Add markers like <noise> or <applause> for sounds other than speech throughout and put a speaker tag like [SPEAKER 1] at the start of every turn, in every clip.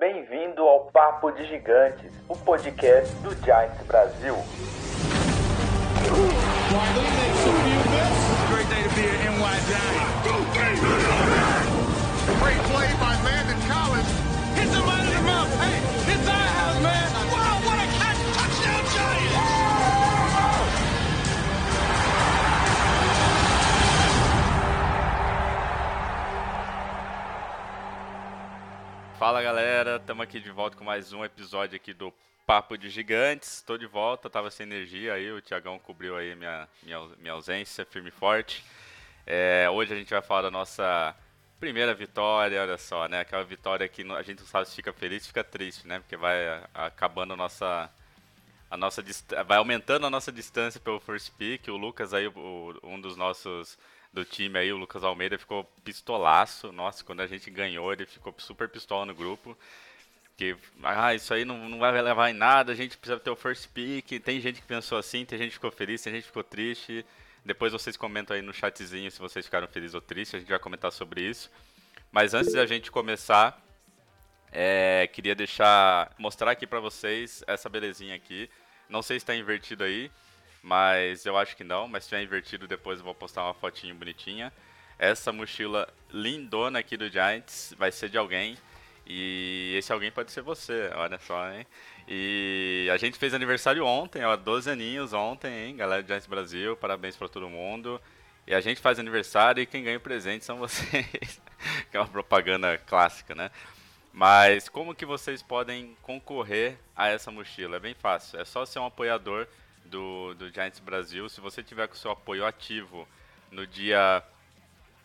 [SPEAKER 1] Bem-vindo ao Papo de Gigantes, o podcast do Giants Brasil.
[SPEAKER 2] Great
[SPEAKER 3] Fala galera, estamos aqui de volta com mais um episódio aqui do Papo de Gigantes. Estou de volta, tava sem energia aí, o Tiagão cobriu aí minha, minha, minha ausência, firme e forte. É, hoje a gente vai falar da nossa primeira vitória, olha só, né? Aquela vitória que a gente não sabe se fica feliz, fica triste, né? Porque vai acabando a nossa a nossa vai aumentando a nossa distância pelo first pick. O Lucas aí, o- um dos nossos do time aí, o Lucas Almeida, ficou pistolaço. Nossa, quando a gente ganhou, ele ficou super pistola no grupo. Que, ah, isso aí não, não vai levar em nada, a gente precisa ter o first pick. Tem gente que pensou assim, tem gente que ficou feliz, tem gente que ficou triste. Depois vocês comentam aí no chatzinho se vocês ficaram felizes ou tristes, a gente vai comentar sobre isso. Mas antes da gente começar, é, queria deixar, mostrar aqui pra vocês essa belezinha aqui. Não sei se está invertido aí, mas eu acho que não. Mas se estiver invertido, depois eu vou postar uma fotinho bonitinha. Essa mochila lindona aqui do Giants vai ser de alguém. E esse alguém pode ser você, olha só, hein? E a gente fez aniversário ontem, ó, 12 aninhos ontem, hein, galera do Giants Brasil, parabéns pra todo mundo. E a gente faz aniversário e quem ganha o presente são <laughs> vocês. que é uma propaganda clássica, né? Mas como que vocês podem concorrer a essa mochila? É bem fácil. É só ser um apoiador do, do Giants Brasil. Se você tiver com seu apoio ativo no dia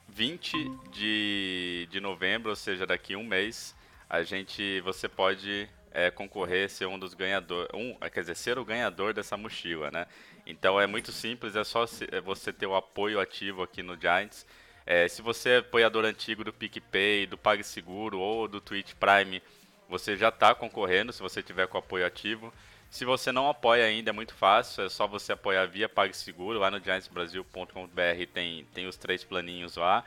[SPEAKER 3] 20 de, de novembro, ou seja, daqui um mês, a gente, você pode é, concorrer, ser um dos ganhadores, um, quer dizer, ser o ganhador dessa mochila, né? Então é muito simples, é só é você ter o apoio ativo aqui no Giants. É, se você é apoiador antigo do PicPay, do PagSeguro ou do Twitch Prime, você já está concorrendo se você tiver com apoio ativo. Se você não apoia ainda, é muito fácil, é só você apoiar via PagSeguro, lá no giantsbrasil.com.br tem, tem os três planinhos lá.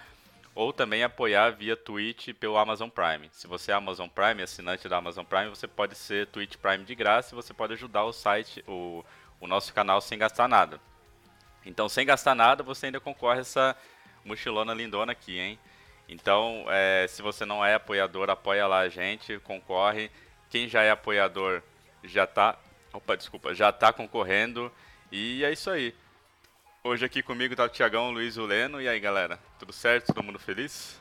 [SPEAKER 3] Ou também apoiar via Twitch pelo Amazon Prime. Se você é Amazon Prime, assinante da Amazon Prime, você pode ser Twitch Prime de graça e você pode ajudar o site, o, o nosso canal sem gastar nada. Então, sem gastar nada, você ainda concorre a essa mochilona lindona aqui, hein? Então, é, se você não é apoiador, apoia lá a gente, concorre. Quem já é apoiador já tá, opa, desculpa, já tá concorrendo. E é isso aí. Hoje aqui comigo tá o Tiagão, o Luiz e o Leno. E aí, galera? Tudo certo? Todo mundo feliz?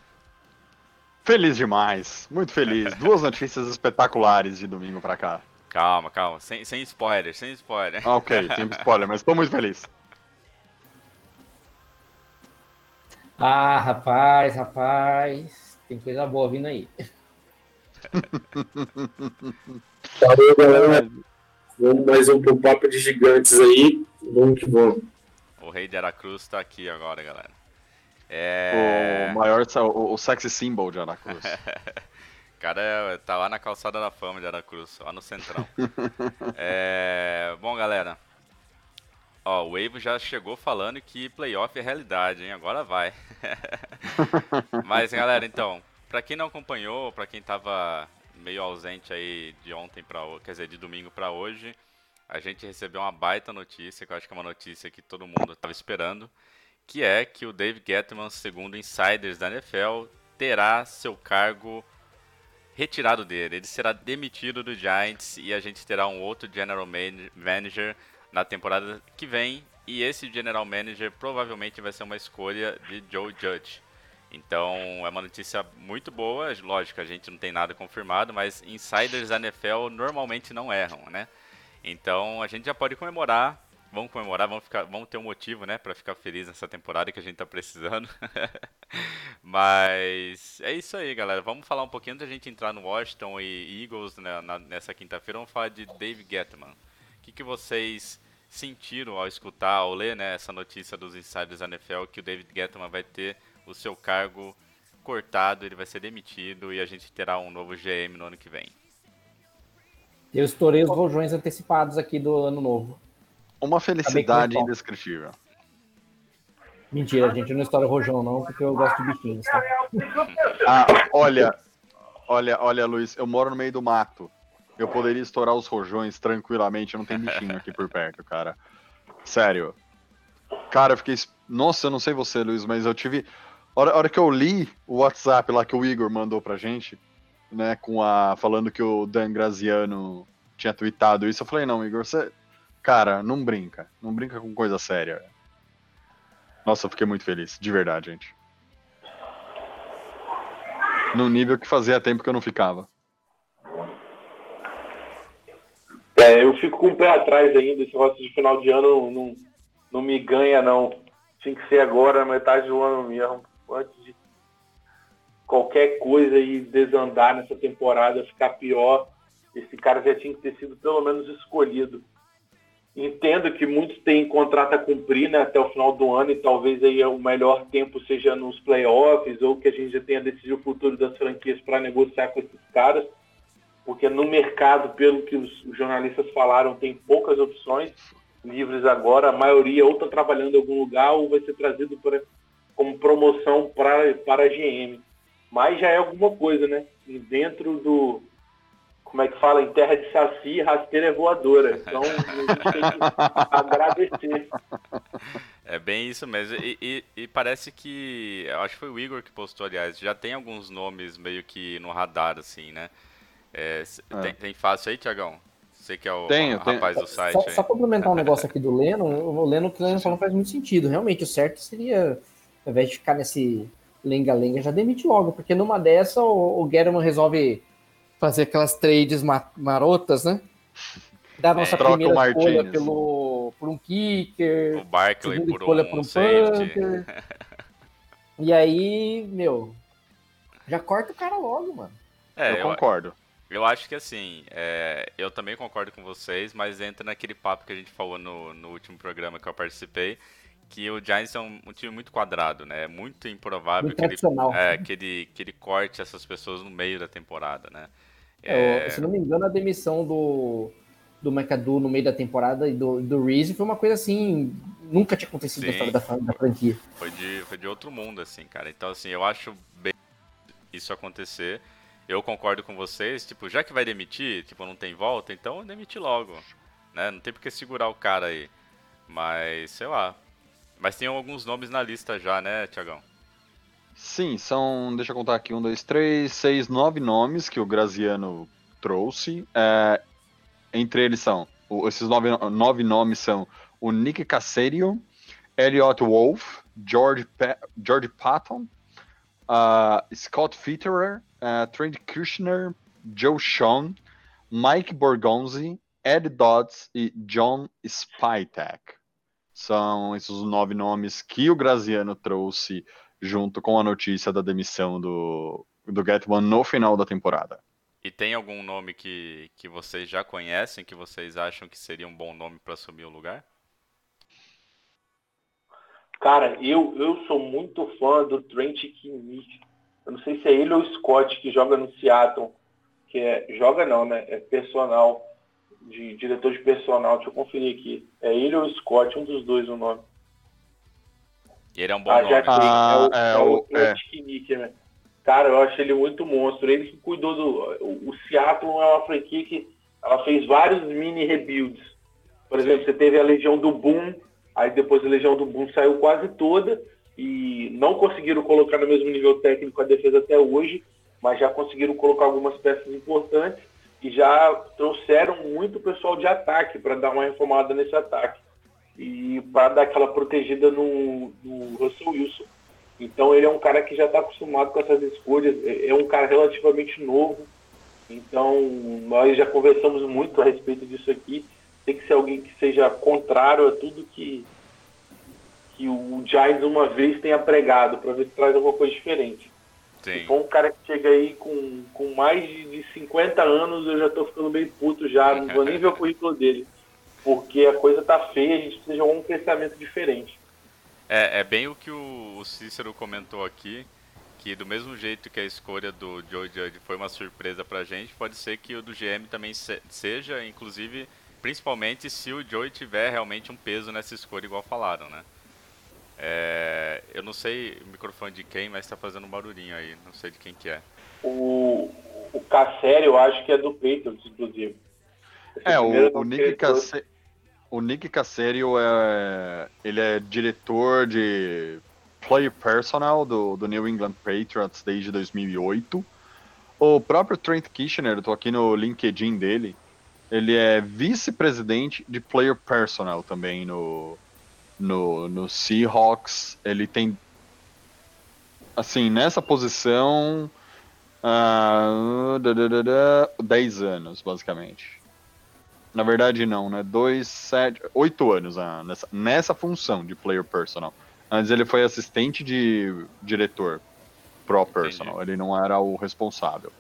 [SPEAKER 4] Feliz demais, muito feliz. <laughs> Duas notícias espetaculares de domingo pra cá.
[SPEAKER 3] Calma, calma. Sem, sem spoiler, sem spoiler.
[SPEAKER 4] Ah, ok, tem <laughs> spoiler, mas tô muito feliz.
[SPEAKER 5] Ah, rapaz, rapaz, tem coisa boa vindo aí. <laughs>
[SPEAKER 6] Valeu, galera. Vamos mais um pro Papo de Gigantes aí. Vamos que vamos.
[SPEAKER 3] O rei de Aracruz tá aqui agora, galera. É...
[SPEAKER 4] O maior, o, o sexy symbol de Aracruz.
[SPEAKER 3] O <laughs> cara tá lá na calçada da fama de Aracruz, lá no centrão. <laughs> É, Bom, galera. Ó, o Wave já chegou falando que playoff é realidade, hein? Agora vai. <laughs> Mas, galera, então, pra quem não acompanhou, pra quem tava meio ausente aí de ontem para quer dizer, de domingo pra hoje, a gente recebeu uma baita notícia, que eu acho que é uma notícia que todo mundo tava esperando, que é que o Dave Gettman, segundo insiders da NFL, terá seu cargo retirado dele. Ele será demitido do Giants e a gente terá um outro general man- manager na temporada que vem. E esse general manager provavelmente vai ser uma escolha de Joe Judge. Então é uma notícia muito boa. Lógico, a gente não tem nada confirmado, mas insiders da NFL normalmente não erram, né? Então a gente já pode comemorar. Vamos comemorar, vamos, ficar, vamos ter um motivo, né, para ficar feliz nessa temporada que a gente tá precisando. <laughs> Mas é isso aí, galera. Vamos falar um pouquinho antes da gente entrar no Washington e Eagles né, na- nessa quinta-feira. Vamos falar de Dave Gettman. O que, que vocês sentiram ao escutar, ao ler né, essa notícia dos insiders da NFL que o David Gettman vai ter o seu cargo cortado, ele vai ser demitido e a gente terá um novo GM no ano que vem?
[SPEAKER 5] Eu estourei os rojões antecipados aqui do ano novo.
[SPEAKER 4] Uma felicidade indescritível.
[SPEAKER 5] Mentira, gente, eu não estouro rojão não, porque eu gosto de bichinhos. Tá? <laughs>
[SPEAKER 4] Ah, olha, olha, olha, Luiz, eu moro no meio do mato. Eu poderia estourar os rojões tranquilamente, não tem bichinho aqui por perto, cara. Sério. Cara, eu fiquei. Nossa, eu não sei você, Luiz, mas eu tive. Hora, hora que eu li o WhatsApp lá que o Igor mandou pra gente, né, com a. falando que o Dan Graziano tinha tweetado isso, eu falei, não, Igor, você. Cara, não brinca. Não brinca com coisa séria. Nossa, eu fiquei muito feliz, de verdade, gente. No nível que fazia tempo que eu não ficava.
[SPEAKER 6] É, eu fico com o pé atrás ainda. Esse negócio de final de ano não, não me ganha, não. Tinha que ser agora, metade do ano mesmo. Antes de qualquer coisa e desandar nessa temporada, ficar pior. Esse cara já tinha que ter sido pelo menos escolhido. Entendo que muitos têm contrato a cumprir né, até o final do ano e talvez aí o melhor tempo seja nos playoffs ou que a gente já tenha decidido o futuro das franquias para negociar com esses caras porque no mercado, pelo que os jornalistas falaram, tem poucas opções livres agora. A maioria ou está trabalhando em algum lugar ou vai ser trazido para, como promoção pra, para a GM. Mas já é alguma coisa, né? E dentro do. Como é que fala? Em terra de saci, rasteira é voadora. Então, a gente tem que <laughs> agradecer.
[SPEAKER 3] É bem isso mesmo. E, e, e, parece que. Eu acho que foi o Igor que postou, aliás. Já tem alguns nomes meio que no radar, assim, né? É, é. Tem, tem fácil aí, Tiagão? Você que é o
[SPEAKER 4] tenho,
[SPEAKER 3] rapaz
[SPEAKER 4] tenho.
[SPEAKER 3] do site.
[SPEAKER 5] Só, só complementar um <laughs> negócio aqui do Leno, o Leno que o Leno falou faz muito sentido. Realmente, o certo seria, ao invés de ficar nesse lenga-lenga, já demite logo, porque numa dessa o, o Guerrero resolve fazer aquelas trades marotas, né? Dar nossa
[SPEAKER 3] É,
[SPEAKER 5] primeira
[SPEAKER 4] troca o
[SPEAKER 5] escolha
[SPEAKER 4] Martinez.
[SPEAKER 5] pelo, por um kicker,
[SPEAKER 3] O Barkley por
[SPEAKER 5] escolha
[SPEAKER 3] um,
[SPEAKER 5] por um
[SPEAKER 3] safety.
[SPEAKER 5] punter. <laughs> E aí, meu, já corta o cara logo, mano.
[SPEAKER 3] É,
[SPEAKER 4] eu
[SPEAKER 3] eu,
[SPEAKER 4] concordo.
[SPEAKER 3] eu acho que assim, é, eu também concordo com vocês, mas entra naquele papo que a gente falou no, no último programa que eu participei, que o Giants é um, um time muito quadrado, né? É muito improvável
[SPEAKER 5] Muito
[SPEAKER 3] que ele, é, que, ele, que ele corte essas pessoas no meio da temporada, né?
[SPEAKER 5] É, se não me engano, a demissão do, do McAdoo no meio da temporada e do, do Reese foi uma coisa assim, nunca tinha acontecido na
[SPEAKER 3] Sim.
[SPEAKER 5] história da, da franquia.
[SPEAKER 3] Foi de, foi de outro mundo, assim, cara. Então, assim, eu acho bem isso acontecer. Eu concordo com vocês, tipo, já que vai demitir, tipo, não tem volta, então demite logo, né? Não tem porque segurar o cara aí. Mas, sei lá. Mas tem alguns nomes na lista já, né, Tiagão?
[SPEAKER 4] Sim, são. Deixa eu contar aqui: um, dois, três, seis, nove nomes que o Graziano trouxe. É, entre eles são. esses nove, nove nomes são o Nick Casario, Elliot Wolf, George, Pa- George Patton, uh, Scott Fitterer, uh, Trent Kushner, Joe Sean, Mike Borgonzi, Ed Dodds e John Spytek. São esses os nove nomes que o Graziano trouxe junto com a notícia da demissão do, do Getman no final da temporada.
[SPEAKER 3] E tem algum nome que, que vocês já conhecem, que vocês acham que seria um bom nome para assumir o lugar?
[SPEAKER 6] Cara, eu, eu sou muito fã do Trent Kinnick. Eu não sei se é ele ou o Scott que joga no Seattle, que é joga não, né? É personal, de diretor de personal. Deixa eu conferir aqui. É ele ou o Scott, um dos dois o nome.
[SPEAKER 3] Ele é um bom
[SPEAKER 6] Ah,
[SPEAKER 3] nome.
[SPEAKER 4] Ah,
[SPEAKER 6] é,
[SPEAKER 4] é,
[SPEAKER 6] o, é o
[SPEAKER 4] o- é.
[SPEAKER 6] Né? Cara, eu acho ele muito monstro. Ele que cuidou do. O, o Seattle é uma franquia que ela fez vários mini rebuilds. Por exemplo, você teve a Legião do Boom, aí depois a Legião do Boom saiu quase toda e não conseguiram colocar no mesmo nível técnico a defesa até hoje, mas já conseguiram colocar algumas peças importantes e já trouxeram muito pessoal de ataque para dar uma reformada nesse ataque e para dar aquela protegida no, no Russell Wilson. Então ele é um cara que já está acostumado com essas escolhas, é é um cara relativamente novo. Então nós já conversamos muito a respeito disso aqui. Tem que ser alguém que seja contrário a tudo que, que o Giants uma vez tenha pregado, para ver se traz alguma coisa diferente. Se
[SPEAKER 3] Sim.
[SPEAKER 6] for um cara que chega aí com, com mais de, de 50 anos, eu já tô ficando meio puto já, não vou nem ver o currículo dele. Porque a coisa tá feia, a gente precisa de algum pensamento diferente.
[SPEAKER 3] É, é bem o que o, o Cícero comentou aqui, que do mesmo jeito que a escolha do Joe Judge foi uma surpresa pra gente, pode ser que o do GM também se- seja, inclusive, principalmente se o Joe tiver realmente um peso nessa escolha, igual falaram, né? É, eu não sei o microfone de quem, mas tá fazendo um barulhinho aí, não sei de quem que é.
[SPEAKER 6] O, o Cassério, eu acho que é do Patriots, inclusive. Esse
[SPEAKER 4] É, o, o Nick. Casse... o Nick Caserio é ele é diretor de player personnel do, do New England Patriots desde 2008. O próprio Trent Kitchener, eu tô aqui no LinkedIn dele, ele é vice-presidente de player personnel também no, no, no Seahawks. Ele tem, assim, nessa posição, ah, da, da, 10 anos, basicamente. Na verdade, não, né? 2, 7, 8 anos ah, nessa, nessa função de player personal. Antes ele foi assistente de diretor pro personal, ele não era o responsável.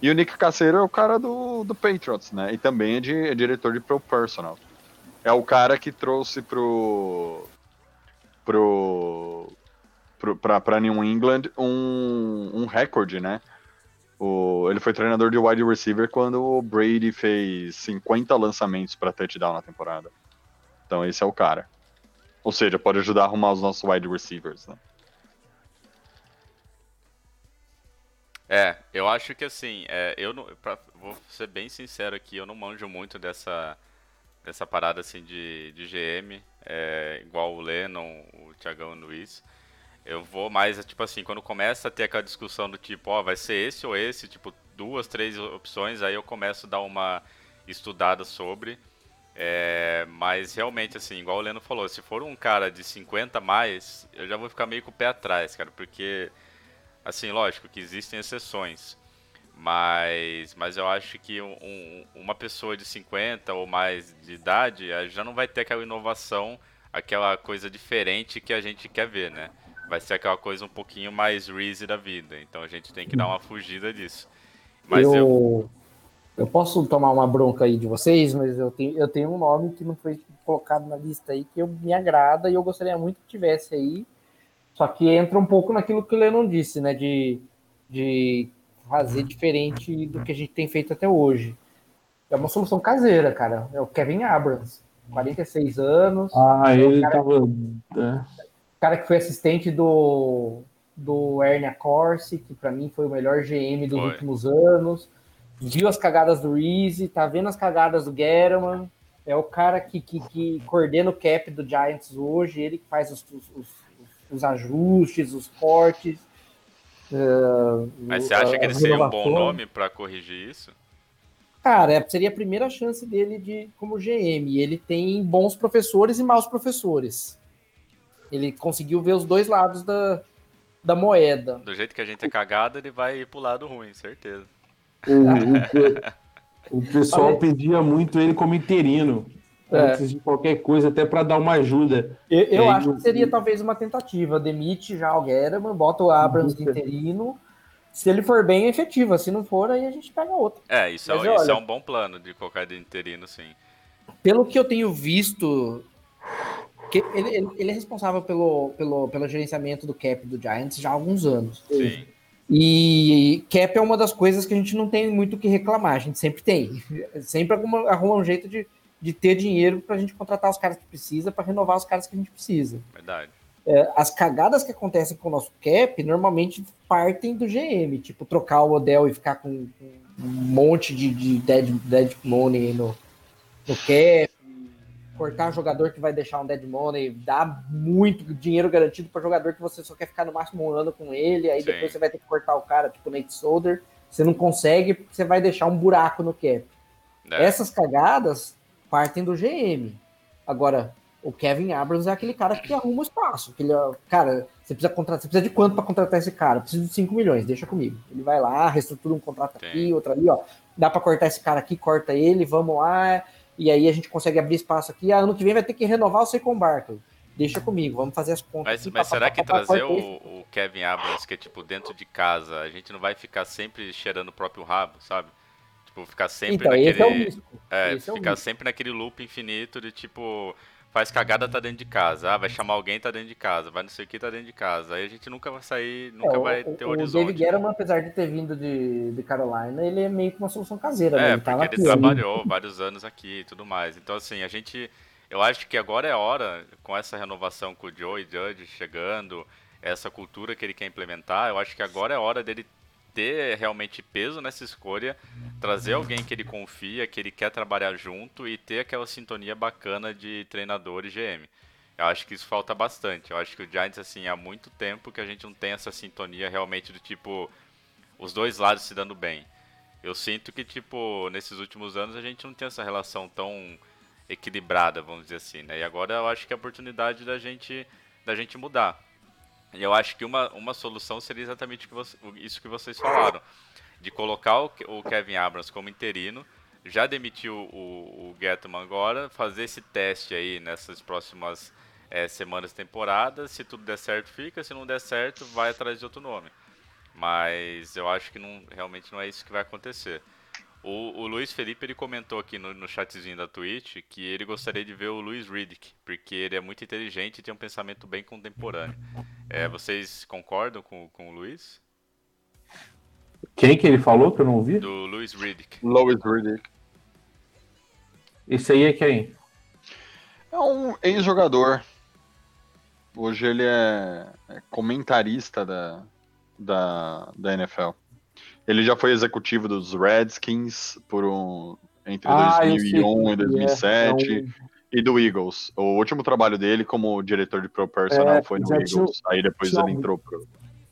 [SPEAKER 4] E o Nick Caseiro é o cara do, do Patriots, né? E também é, de, é diretor de pro personal. É o cara que trouxe pro. pro. pra New England um, um recorde, né? O, ele foi treinador de wide receiver quando o Brady fez 50 lançamentos para touchdown na temporada. Então esse é o cara. Ou seja, pode ajudar a arrumar os nossos wide receivers, né?
[SPEAKER 3] É, eu acho que assim, é, eu não, pra- vou ser bem sincero aqui, eu não manjo muito dessa, dessa parada assim de, de GM, é, igual o Lennon, o Thiagão e o Luiz. Eu vou mais, tipo assim, quando começa a ter aquela discussão do tipo, ó, vai ser esse ou esse, tipo, duas, três opções, aí eu começo a dar uma estudada sobre. É, mas realmente, assim, igual o Leno falou, se for um cara de 50 a mais, eu já vou ficar meio com o pé atrás, cara, porque Assim, lógico que existem exceções, mas, mas eu acho que um- um- uma pessoa de 50 ou mais de idade eh, já não vai ter aquela inovação, aquela coisa diferente que a gente quer ver, né? Vai ser aquela coisa um pouquinho mais Reezy da vida, então a gente tem que dar uma fugida disso. Mas
[SPEAKER 5] eu,
[SPEAKER 3] eu,
[SPEAKER 5] eu posso tomar uma bronca aí de vocês, mas eu tenho, eu tenho um nome que não foi colocado na lista aí que eu, me agrada e eu gostaria muito que tivesse aí. Só que entra um pouco naquilo que o Lennon disse, né? De, de fazer diferente do que a gente tem feito até hoje. É uma solução caseira, cara. É o Kevin Abrams, 46 anos.
[SPEAKER 7] Ah, ele
[SPEAKER 5] cara-
[SPEAKER 7] tava. é.
[SPEAKER 5] cara que foi assistente do, do Ernie Corsi, que para mim foi o melhor GM dos
[SPEAKER 3] Foi.
[SPEAKER 5] últimos anos. Viu as cagadas do Reese, tá vendo as cagadas do Guerrero. É o cara que, que, que coordena o cap do Giants hoje, ele que faz os, os, os- os ajustes, os cortes. Eh,
[SPEAKER 3] mas você acha que ele seria um bom nome pra corrigir isso?
[SPEAKER 5] Cara, é- seria a primeira chance dele de como GM. Ele tem bons professores e maus professores. Ele conseguiu ver os dois lados da, da moeda.
[SPEAKER 3] Do jeito que a gente é cagado, ele vai pro lado ruim, certeza.
[SPEAKER 7] O, o- o pessoal <laughs> pedia muito ele como interino.
[SPEAKER 5] É.
[SPEAKER 7] Antes de qualquer coisa, até para dar uma ajuda.
[SPEAKER 5] Eu, eu acho que seria talvez uma tentativa. Demite já o Guerrero, bota o Abrams de interino. Se ele for bem, é efetiva. Se não for, aí a gente pega outro.
[SPEAKER 3] É, isso, é,
[SPEAKER 5] Mas
[SPEAKER 3] isso
[SPEAKER 5] olha-
[SPEAKER 3] é um bom plano de colocar de interino, sim.
[SPEAKER 5] Pelo que eu tenho visto, que ele, ele- ele é responsável pelo, pelo, pelo gerenciamento do cap do Giants já há alguns anos.
[SPEAKER 3] Sim.
[SPEAKER 5] E cap é uma das coisas que a gente não tem muito o que reclamar, a gente sempre tem. <laughs> Sempre arruma um jeito de, de ter dinheiro para a gente contratar os caras que precisa, para renovar os caras que a gente precisa.
[SPEAKER 3] Verdade.
[SPEAKER 5] É, as cagadas que acontecem com o nosso cap normalmente partem do GM, tipo trocar o Odell e ficar com, com um monte de, de dead, dead money no, no cap, cortar jogador que vai deixar um dead money, dar muito dinheiro garantido para jogador que você só quer ficar no máximo um ano com ele, aí
[SPEAKER 3] Sim.
[SPEAKER 5] depois você vai ter que cortar o cara, tipo Nate Solder, você não consegue porque você vai deixar um buraco no cap.
[SPEAKER 3] É,
[SPEAKER 5] Essas cagadas partem do GM. Agora, o Kevin Abrams é aquele cara que arruma o espaço. Que ele, ó, cara, você precisa contratar, você precisa de quanto para contratar esse cara? Preciso de 5 milhões, deixa comigo. Ele vai lá, reestrutura um contrato aqui, outro ali, ó. Dá para cortar esse cara aqui, corta ele, vamos lá. E aí a gente consegue abrir espaço aqui. Ah, ano que vem vai ter que renovar o Saquon Barkley. Deixa comigo, vamos fazer as contas.
[SPEAKER 3] Mas,
[SPEAKER 5] aqui,
[SPEAKER 3] mas
[SPEAKER 5] pá,
[SPEAKER 3] será
[SPEAKER 5] pá,
[SPEAKER 3] que
[SPEAKER 5] pá,
[SPEAKER 3] trazer o, o Kevin Abrams, que é tipo dentro de casa, a gente não vai ficar sempre cheirando o próprio rabo, sabe? Tipo, ficar sempre
[SPEAKER 5] Então,
[SPEAKER 3] naquele.
[SPEAKER 5] esse é o risco.
[SPEAKER 3] É,
[SPEAKER 5] Esse é o
[SPEAKER 3] ficar sempre naquele loop infinito de tipo, faz cagada, tá dentro de casa. Ah, vai chamar alguém, tá dentro de casa. Vai não sei o que, tá dentro de casa. Aí a gente nunca vai sair, nunca
[SPEAKER 5] É,
[SPEAKER 3] vai
[SPEAKER 5] o,
[SPEAKER 3] ter
[SPEAKER 5] o
[SPEAKER 3] horizonte.
[SPEAKER 5] David Guerrero, apesar de ter vindo de, de Carolina, ele é meio que uma solução caseira, né?
[SPEAKER 3] É,
[SPEAKER 5] Ele tava
[SPEAKER 3] porque ele
[SPEAKER 5] né?
[SPEAKER 3] trabalhou vários anos aqui e tudo mais. Então, assim, a gente. Eu acho que agora é hora, com essa renovação com o Joe e Judge chegando, essa cultura que ele quer implementar, eu acho que agora é hora dele ter realmente peso nessa escolha, trazer alguém que ele confia, que ele quer trabalhar junto e ter aquela sintonia bacana de treinador e GM. Eu acho que isso falta bastante. Eu acho que o Giants, assim, há muito tempo que a gente não tem essa sintonia realmente do tipo, os dois lados se dando bem. Eu sinto que, tipo, nesses últimos anos a gente não tem essa relação tão equilibrada, vamos dizer assim, né? E agora eu acho que é a oportunidade da gente, da gente mudar. E eu acho que uma, uma solução seria exatamente isso que vocês falaram. De colocar o, o Kevin Abrams como interino, já demitir o, o, Getman agora, fazer esse teste aí nessas próximas é, semanas temporadas. Se tudo der certo, fica. Se não der certo, vai atrás de outro nome. Mas eu acho que não, realmente não é isso que vai acontecer. O, o Luiz Felipe ele comentou aqui no, no chatzinho da Twitch que ele gostaria de ver o Luiz Riddick, porque ele é muito inteligente e tem um pensamento bem contemporâneo. É, vocês concordam com, com o Luiz?
[SPEAKER 7] Quem que ele falou que eu não ouvi?
[SPEAKER 3] Do Luiz Riddick.
[SPEAKER 4] Louis Riddick.
[SPEAKER 7] Esse aí é quem?
[SPEAKER 4] É um ex-jogador. Hoje ele é, é comentarista da, da, da NFL. Ele já foi executivo dos Redskins por um entre
[SPEAKER 7] Ah, eu
[SPEAKER 4] 2001
[SPEAKER 7] sei
[SPEAKER 4] e
[SPEAKER 7] quem é.
[SPEAKER 4] 2007
[SPEAKER 7] É um-
[SPEAKER 4] e do Eagles. O último trabalho dele como diretor de pro personnel
[SPEAKER 7] É,
[SPEAKER 4] foi no
[SPEAKER 7] já tinha-
[SPEAKER 4] Eagles. Aí depois ele
[SPEAKER 7] um-
[SPEAKER 4] entrou pro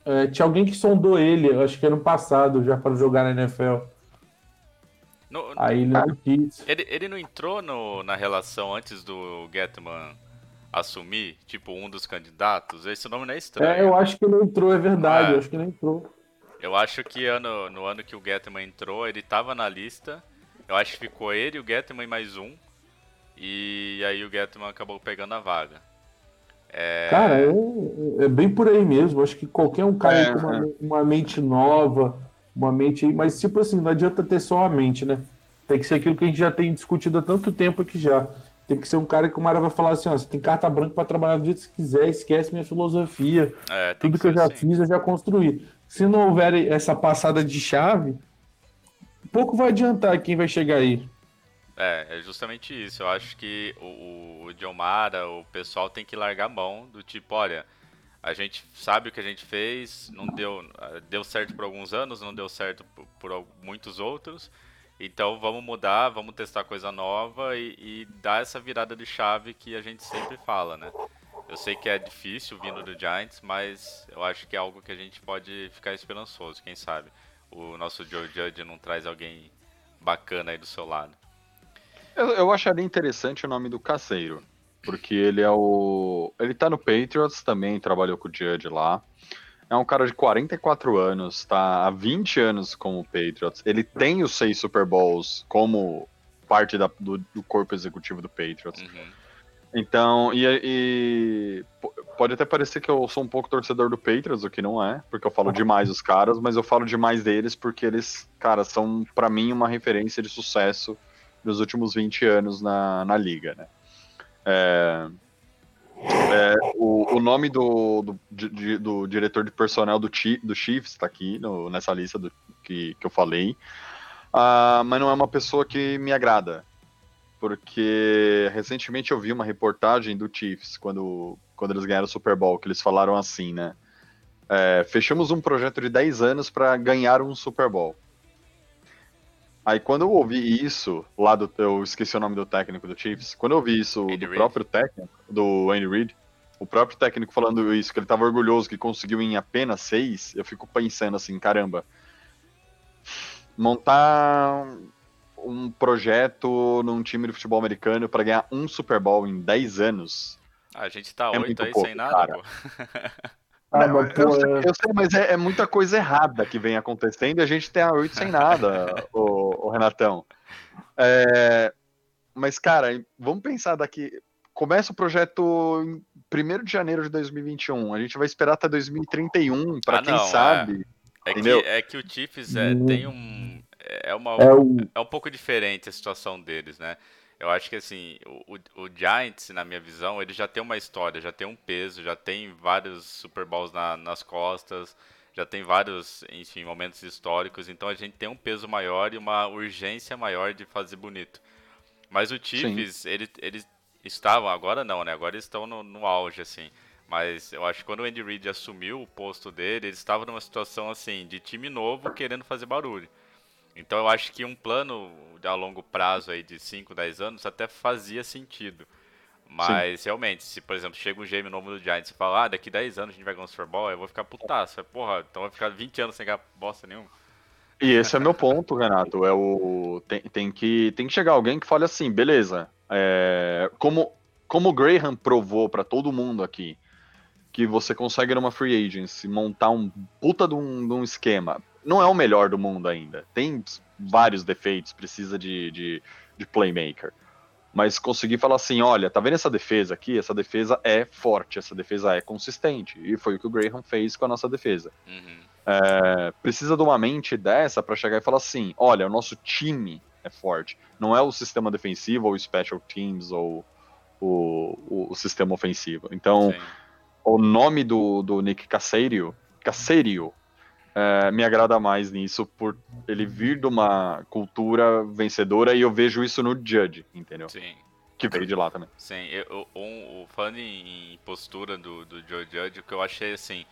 [SPEAKER 7] É, tinha alguém que sondou ele, acho que ano passado, já para jogar na NFL.
[SPEAKER 3] No-
[SPEAKER 7] Aí ele não quis.
[SPEAKER 3] ele, ele não entrou no, na relação antes do Getman assumir, tipo, um dos candidatos? Esse nome não é estranho.
[SPEAKER 7] É, eu acho que não entrou, é verdade,
[SPEAKER 3] Ah.
[SPEAKER 7] eu acho que não entrou.
[SPEAKER 3] Eu acho que ano, no ano que o Getman entrou, ele tava na lista. Eu acho que ficou ele, o Getman e mais um. E aí o Getman acabou pegando a vaga. É,
[SPEAKER 7] Cara, é, é bem por aí mesmo. Acho que qualquer um cara
[SPEAKER 4] É,
[SPEAKER 7] com uma, uma mente nova, uma mente aí, mas tipo assim, não adianta ter só a mente, né? Tem que ser aquilo que a gente já tem discutido há tanto tempo aqui já. Tem que ser um cara que o Mara vai falar assim, ó, você tem carta branca para trabalhar do jeito que você quiser, esquece minha filosofia.
[SPEAKER 3] é, tem
[SPEAKER 7] Tudo que eu
[SPEAKER 3] ser
[SPEAKER 7] já
[SPEAKER 3] assim.
[SPEAKER 7] fiz, eu já construí. Se não houver essa passada de chave, pouco vai adiantar quem vai chegar aí.
[SPEAKER 3] É, é justamente isso. Eu acho que o, o John Mara, o pessoal tem que largar a mão do tipo, olha, a gente sabe o que a gente fez, não deu, deu certo por alguns anos, não deu certo por, por muitos outros. Então vamos mudar, vamos testar coisa nova e, e dar essa virada de chave que a gente sempre fala, né? Eu sei que é difícil vindo do Giants, mas eu acho que é algo que a gente pode ficar esperançoso, quem sabe. O nosso Joe Judge não traz alguém bacana aí do seu lado.
[SPEAKER 4] Eu, eu acharia interessante o nome do Caseiro, porque ele é o. Ele tá no Patriots também, trabalhou com o Judge lá. É um cara de 44 anos, tá há 20 anos com o Patriots. Ele tem os seis Super Bowls como parte da- do, do corpo executivo do Patriots.
[SPEAKER 3] Uhum.
[SPEAKER 4] Então, e, e po- pode até parecer que eu sou um pouco torcedor do Patriots, o que não é, porque eu falo demais dos caras, mas eu falo demais deles porque eles, cara, são pra mim uma referência de sucesso dos últimos 20 anos na, na liga, né? É, é, o, o nome do, do, do diretor de personnel do, do Chiefs está aqui no- nessa lista que, que eu falei, Ah, mas não é uma pessoa que me agrada porque recentemente eu vi uma reportagem do Chiefs quando, quando eles ganharam o Super Bowl, que eles falaram assim, né? É, fechamos um projeto de 10 anos para ganhar um Super Bowl. Aí quando eu ouvi isso, lá do. Eu esqueci o nome do técnico do Chiefs. Quando eu ouvi isso
[SPEAKER 3] Andy
[SPEAKER 4] do
[SPEAKER 3] Reid.
[SPEAKER 4] próprio técnico, do Andy Reid, o próprio técnico falando isso, que ele tava orgulhoso que conseguiu em apenas seis, eu fico pensando assim, caramba. Montar um projeto num time de futebol americano para ganhar um Super Bowl em 10 anos.
[SPEAKER 3] A gente tá
[SPEAKER 4] É
[SPEAKER 3] oito aí
[SPEAKER 4] pouco,
[SPEAKER 3] sem nada,
[SPEAKER 4] cara.
[SPEAKER 3] pô.
[SPEAKER 7] Ah,
[SPEAKER 4] Não,
[SPEAKER 7] mas,
[SPEAKER 4] eu,
[SPEAKER 7] pô,
[SPEAKER 4] sei,
[SPEAKER 7] é-
[SPEAKER 4] eu sei, mas é, é muita coisa errada que vem acontecendo e a gente tem a 8 sem nada, <laughs> o, Renatão. É, mas, cara, vamos pensar daqui. Começa o projeto em 1 de janeiro de 2021. A gente vai esperar até 2031 para
[SPEAKER 3] Ah,
[SPEAKER 4] quem
[SPEAKER 3] não, é.
[SPEAKER 4] sabe.
[SPEAKER 3] É que,
[SPEAKER 4] Entendeu?
[SPEAKER 3] é que o Chiefs é,
[SPEAKER 7] Hum.
[SPEAKER 3] tem um. É, uma,
[SPEAKER 7] é o,
[SPEAKER 3] é um pouco diferente a situação deles, né? Eu acho que assim, o, o- o Giants, na minha visão, ele já tem uma história, já tem um peso, já tem vários Super Bowls na- nas costas, já tem vários, enfim, momentos históricos, então a gente tem um peso maior e uma urgência maior de fazer bonito. Mas o Chiefs, ele, eles estavam, agora não, né? Agora eles estão no, no auge, assim. Mas eu acho que quando o Andy Reid assumiu o posto dele, ele estava numa situação assim, de time novo querendo fazer barulho. Então eu acho que um plano a longo prazo aí de 5, 10 anos até fazia sentido. Mas Sim. realmente, se por exemplo chega um GM novo do Giants e fala, ah, daqui 10 anos a gente vai ganhar um Super Bowl, eu vou ficar putaço. Porra, então vai ficar 20 anos sem ganhar bosta nenhuma.
[SPEAKER 4] E esse é meu ponto, Renato. É o tem, tem, que, tem que chegar alguém que fale assim, beleza. É, como, como o Graham provou para todo mundo aqui, que você consegue numa free agency montar um puta de um, de um esquema. Não é o melhor do mundo ainda. Tem vários defeitos, precisa de, de, de playmaker. Mas conseguir falar assim, olha, tá vendo essa defesa aqui? Essa defesa é forte, essa defesa é consistente. E foi o que o Graham fez com a nossa defesa. Uhum. É, precisa de uma mente dessa para chegar e falar assim, olha, o nosso time é forte. Não é o sistema defensivo ou o special teams ou o, o, o sistema ofensivo. Então, Sim o nome do, do Nick Caserio, Caserio é, me agrada mais nisso por ele vir de uma cultura vencedora e eu vejo isso no Judge, entendeu?
[SPEAKER 3] Sim.
[SPEAKER 4] Que veio de lá também.
[SPEAKER 3] Sim, eu, um, falando em, postura do, do Joe Judge, o que eu achei assim,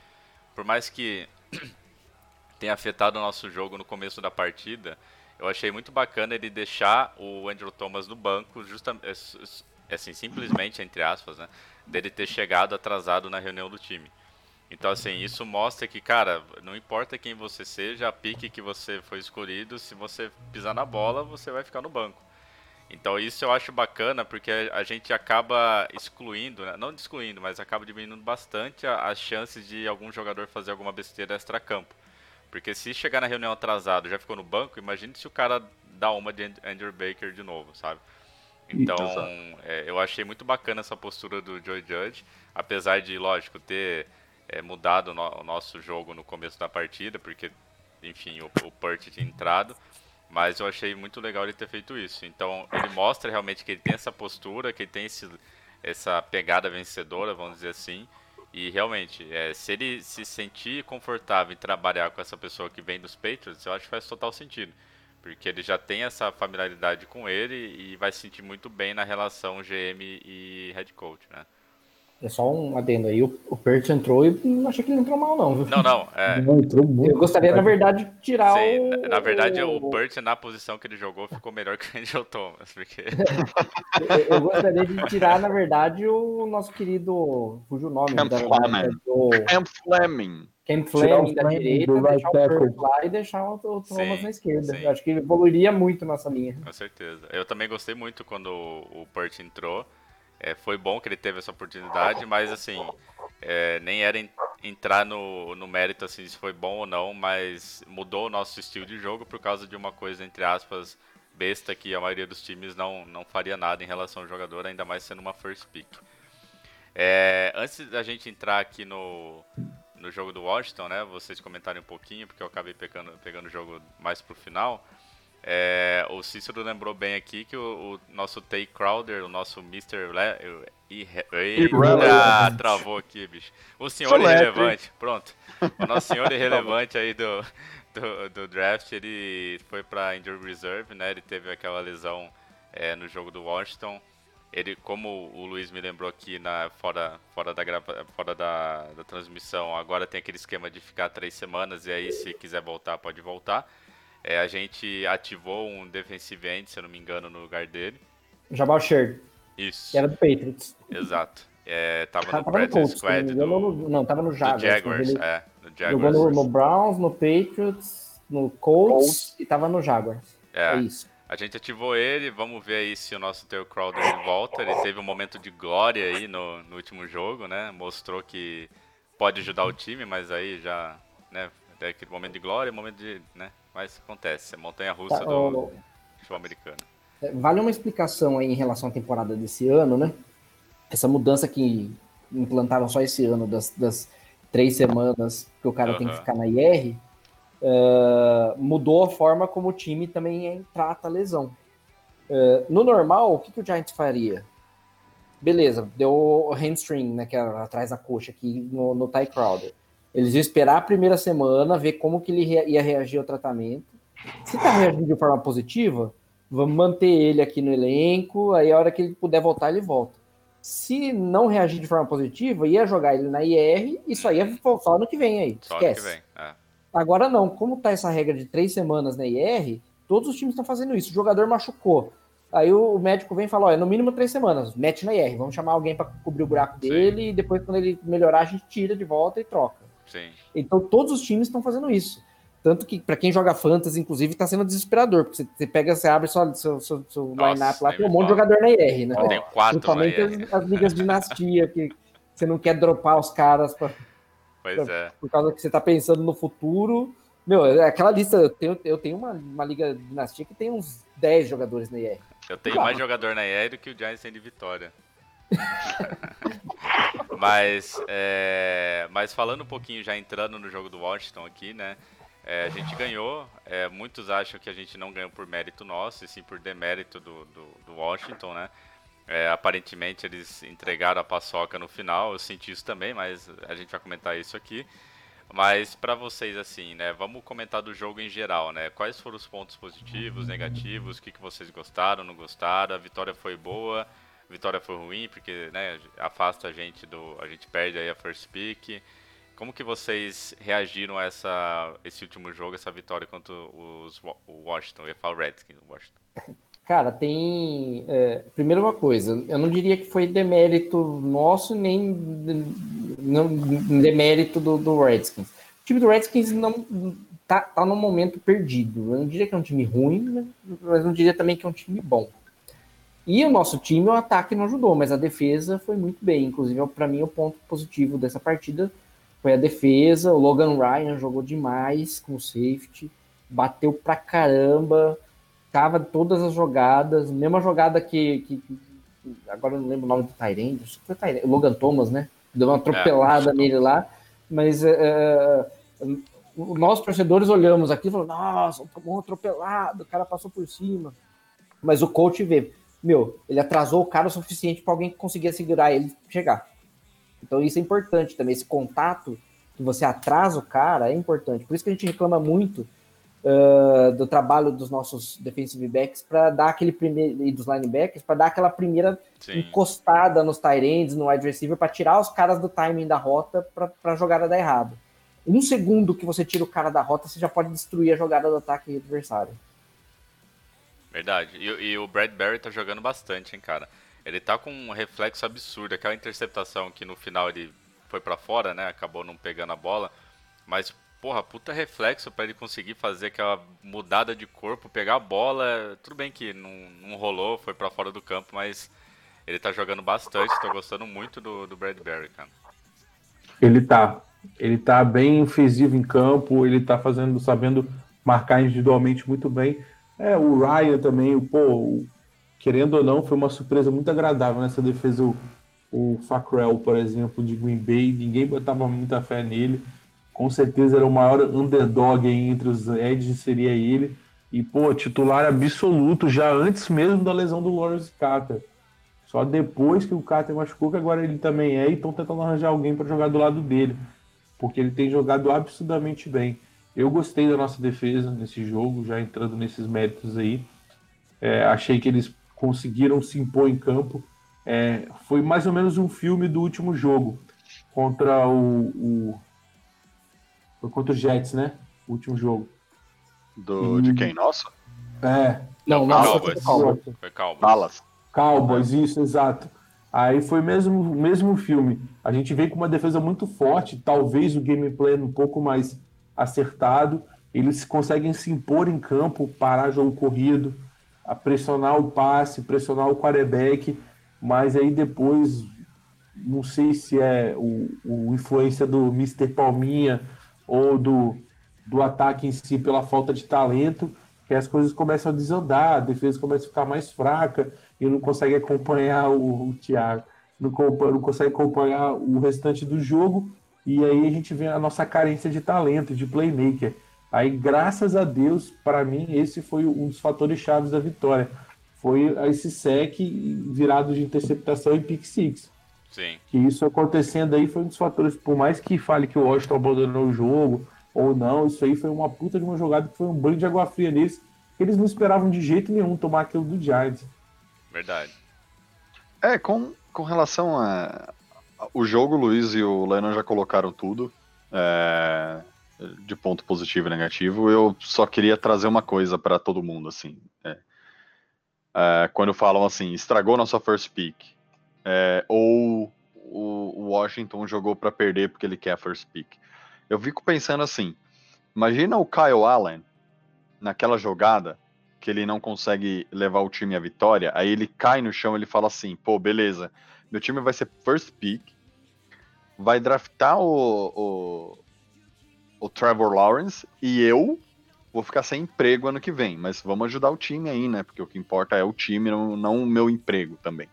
[SPEAKER 3] por mais que <clears throat> tenha afetado o nosso jogo no começo da partida, eu achei muito bacana ele deixar o Andrew Thomas no banco, justamente, é, assim, simplesmente, entre aspas, né? dele ter chegado atrasado na reunião do time. Então, assim, isso mostra que, cara, não importa quem você seja, a pique que você foi escolhido, se você pisar na bola, você vai ficar no banco. Então, isso eu acho bacana, porque a gente acaba excluindo, né? não excluindo, mas acaba diminuindo bastante as chances de algum jogador fazer alguma besteira extra-campo. Porque se chegar na reunião atrasado já ficou no banco, imagine se o cara dá uma de Andrew Baker de novo, sabe? Então, é, eu achei muito bacana essa postura do Joy Judge, apesar de, lógico, ter é, mudado no, o nosso jogo no começo da partida, porque, enfim, o, o Purt tinha entrado, mas eu achei muito legal ele ter feito isso. Então, ele mostra realmente que ele tem essa postura, que ele tem esse, essa pegada vencedora, vamos dizer assim, e realmente, é, se ele se sentir confortável em trabalhar com essa pessoa que vem dos Patriots, eu acho que faz total sentido. Porque ele já tem essa familiaridade com ele e vai se sentir muito bem na relação GM e head coach, né?
[SPEAKER 5] É só um adendo aí, o, o Perth entrou e não achei que ele entrou mal, não. Viu?
[SPEAKER 3] Não, não. É... <laughs>
[SPEAKER 5] Não, entrou muito. Eu gostaria, na verdade, de tirar Sim,
[SPEAKER 3] o. Na verdade, o Perth, na posição que ele jogou, ficou melhor que o Angel Thomas. Porque... <laughs>
[SPEAKER 5] eu, eu, gostaria de tirar, na verdade, o nosso querido. Fugiu o nome.
[SPEAKER 4] Camp Fleming. Do... Camp Fleming.
[SPEAKER 5] Camp Fleming da direita, deixar o Perth lá e deixar o, o Thomas sim, na esquerda. Eu acho que evoluiria muito nossa linha.
[SPEAKER 3] Com certeza. Eu também gostei muito quando o Perth entrou. É, foi bom que ele teve essa oportunidade, mas assim, é, nem era entrar no, no mérito assim, se foi bom ou não, mas mudou o nosso estilo de jogo por causa de uma coisa, entre aspas, besta que a maioria dos times não, não faria nada em relação ao jogador, ainda mais sendo uma first pick. É, antes da gente entrar aqui no, no jogo do Washington, né, vocês comentarem um pouquinho, porque eu acabei pegando, pegando o jogo mais pro final. É, o Cícero lembrou bem aqui que o, o nosso Tay Crowder, o nosso Mr. Le... Eita, travou aqui, bicho. O senhor irrelevante, pronto. O nosso senhor <laughs> irrelevante aí do, do, do draft, ele foi para Injury Reserve, né? Ele teve aquela lesão é, no jogo do Washington. Ele, como o Luiz me lembrou aqui na, fora, fora, da, fora da, da transmissão, agora tem aquele esquema de ficar três semanas e aí se quiser voltar, pode voltar. É, a gente ativou um defensive end, se eu não me engano, no lugar dele.
[SPEAKER 5] Jabal Sher.
[SPEAKER 3] Isso.
[SPEAKER 5] Que era do Patriots.
[SPEAKER 3] Exato. É, tava, tava no practice squad
[SPEAKER 5] do... No, não, tava no Jaguars.
[SPEAKER 3] Jaguars ele... é, no Jaguars.
[SPEAKER 5] Jogou no, no, Browns, no Patriots, no Colts, Colts. e tava no Jaguars.
[SPEAKER 3] É. é. isso. A gente ativou ele, vamos ver aí se o nosso Tail Crowder volta. Ele teve um momento de glória aí no, no último jogo, né? Mostrou que pode ajudar o time, mas aí já, né? Aquele momento de glória, momento de, né? Mas acontece, é montanha-russa tá, do futebol americano.
[SPEAKER 5] É, vale uma explicação aí em relação à temporada desse ano, né? Essa mudança que implantaram só esse ano, das, das três semanas que o cara uhum. tem que ficar na IR, uh, mudou a forma como o time também trata a lesão. Uh, no normal, o que, que o Giants faria? Beleza, deu o hamstring, né, que é atrás da coxa aqui no, no Ty Crowder. Eles iam esperar a primeira semana, ver como que ele ia reagir ao tratamento. Se tá reagindo de forma positiva, vamos manter ele aqui no elenco, aí a hora que ele puder voltar, ele volta. Se não reagir de forma positiva, ia jogar ele na IR e só ia só ano que vem aí.
[SPEAKER 3] Só
[SPEAKER 5] Esquece.
[SPEAKER 3] que vem. É.
[SPEAKER 5] Agora não, como tá essa regra de três semanas na IR, todos os times estão fazendo isso. O jogador machucou. Aí o médico vem e fala: ó, é no mínimo três semanas, mete na IR, vamos chamar alguém para cobrir o buraco
[SPEAKER 3] Sim.
[SPEAKER 5] dele e depois, quando ele melhorar, a gente tira de volta e troca.
[SPEAKER 3] Sim.
[SPEAKER 5] Então todos os times estão fazendo isso. Tanto que, para quem joga fantasy, inclusive, tá sendo desesperador, porque você, pega, você abre sua, seu, seu, seu line-up lá, tem um
[SPEAKER 3] me
[SPEAKER 5] monte de jogador na IR, né?
[SPEAKER 3] Tenho quatro
[SPEAKER 5] Principalmente as, as ligas de dinastia, que você não quer dropar os caras pra,
[SPEAKER 3] Pois é.
[SPEAKER 5] por causa que você tá pensando no futuro. Meu, é aquela lista, eu tenho, eu tenho uma, uma liga de dinastia que tem uns 10 jogadores na IR.
[SPEAKER 3] Eu tenho mais jogador na IR do que o Giants tem de vitória. <laughs> mas, é, mas falando um pouquinho, já entrando no jogo do Washington aqui, né? é, a gente ganhou. é, muitos acham que a gente não ganhou por mérito nosso, e sim por demérito do, do, do Washington, né? É, aparentemente eles entregaram a paçoca no final, eu senti isso também, mas a gente vai comentar isso aqui. Mas pra vocês assim, né, vamos comentar do jogo em geral, né? Quais foram os pontos positivos, negativos, o que, que vocês gostaram, não gostaram? A vitória foi boa, vitória foi ruim, porque, né, afasta a gente do, a gente perde aí a first pick. Como que vocês reagiram a essa esse último jogo, essa vitória contra os o Washington, eu ia falar Redskins, Washington.
[SPEAKER 5] Cara, tem. é, primeiro uma coisa, eu não diria que foi demérito nosso, nem não, demérito do, do Redskins. O time do Redskins não tá, tá num momento perdido. Eu não diria que é um time ruim, né, mas não diria também que é um time bom. E o nosso time, o ataque não ajudou, mas a defesa foi muito bem. Inclusive, para mim, o ponto positivo dessa partida foi a defesa. O Logan Ryan jogou demais com o safety, bateu pra caramba, tava todas as jogadas, mesma jogada que, que- agora eu não lembro o nome do Tyrande, foi Tyrande, Logan Thomas, né? Deu uma atropelada
[SPEAKER 3] É,
[SPEAKER 5] nele lá, mas é, é, nós torcedores olhamos aqui e falamos, nossa, tomou um atropelado, o cara passou por cima. Mas o coach vê, meu, ele atrasou o cara o suficiente para alguém que conseguia segurar ele chegar. Então isso é importante também, esse contato que você atrasa o cara é importante. Por isso que a gente reclama muito uh, do trabalho dos nossos defensive backs para dar aquele primeiro e dos linebackers para dar aquela primeira
[SPEAKER 3] Sim,
[SPEAKER 5] encostada nos tight ends, no wide receiver para tirar os caras do timing da rota para a jogada dar errado. Um segundo que você tira o cara da rota, você já pode destruir a jogada do ataque adversário.
[SPEAKER 3] Verdade. E, e o Bradbury tá jogando bastante, hein, cara. Ele tá com um reflexo absurdo. Aquela interceptação que no final ele foi pra fora, né? Acabou não pegando a bola. Mas, porra, puta reflexo pra ele conseguir fazer aquela mudada de corpo, pegar a bola. Tudo bem que não, não rolou, foi pra fora do campo, mas ele tá jogando bastante. Tô gostando muito do, do Bradbury, cara.
[SPEAKER 7] Ele tá. Ele tá bem incisivo em campo, ele tá fazendo, sabendo marcar individualmente muito bem. É, o Ryan também, o, pô, querendo ou não, foi uma surpresa muito agradável nessa defesa. O, o Fackrell, por exemplo, de Green Bay, ninguém botava muita fé nele. Com certeza era o maior underdog entre os Edges, seria ele. E, pô, titular absoluto já antes mesmo da lesão do Lawrence Carter. Só depois que o Carter machucou, que agora ele também é, e estão tentando arranjar alguém para jogar do lado dele. Porque ele tem jogado absurdamente bem. Eu gostei da nossa defesa nesse jogo, já entrando nesses méritos aí. É, achei que eles conseguiram se impor em campo. É, foi mais ou menos um filme do último jogo contra o, o- foi contra o Jets, né? O último jogo.
[SPEAKER 4] Do, de quem? Nossa?
[SPEAKER 7] É,
[SPEAKER 5] Não,
[SPEAKER 3] Não,
[SPEAKER 5] não,
[SPEAKER 3] Cowboys.
[SPEAKER 5] Cowboys.
[SPEAKER 3] Foi calmo.
[SPEAKER 4] Dallas.
[SPEAKER 7] Cowboys, isso, exato. Aí foi mesmo o mesmo filme. A gente vem com uma defesa muito forte, talvez o gameplay um pouco mais acertado. Eles conseguem se impor em campo, parar jogo corrido, a pressionar o passe, pressionar o quarterback, mas aí depois não sei se é o, o influência do Mr. Palminha ou do, do ataque em si pela falta de talento, que as coisas começam a desandar, a defesa começa a ficar mais fraca e não consegue acompanhar o, o Thiago, não, não consegue acompanhar o restante do jogo, e aí a gente vê a nossa carência de talento, de playmaker. Aí, graças a Deus, para mim, esse foi um dos fatores chaves da vitória. Foi esse sec virado de interceptação e pick six
[SPEAKER 3] Sim.
[SPEAKER 7] que isso acontecendo aí foi um dos fatores, por mais que fale que o Washington abandonou o jogo ou não, isso aí foi uma puta de uma jogada que foi um banho de água fria neles, eles não esperavam de jeito nenhum tomar aquilo do Giants.
[SPEAKER 3] Verdade.
[SPEAKER 4] É, com, com relação a. O jogo, o Luiz e o Lennon já colocaram tudo. é, de ponto positivo e negativo. Eu só queria trazer uma coisa para todo mundo, assim. é. É, quando falam assim, estragou nossa first pick. é, ou o Washington jogou para perder porque ele quer a first pick. Eu fico pensando assim: imagina o Kyle Allen naquela jogada que ele não consegue levar o time à vitória, aí ele cai no chão e ele fala assim: pô, beleza, meu time vai ser first pick, vai draftar o, o, o Trevor Lawrence e eu vou ficar sem emprego ano que vem, mas vamos ajudar o time aí, né? Porque o que importa é o time, não, não o meu emprego também.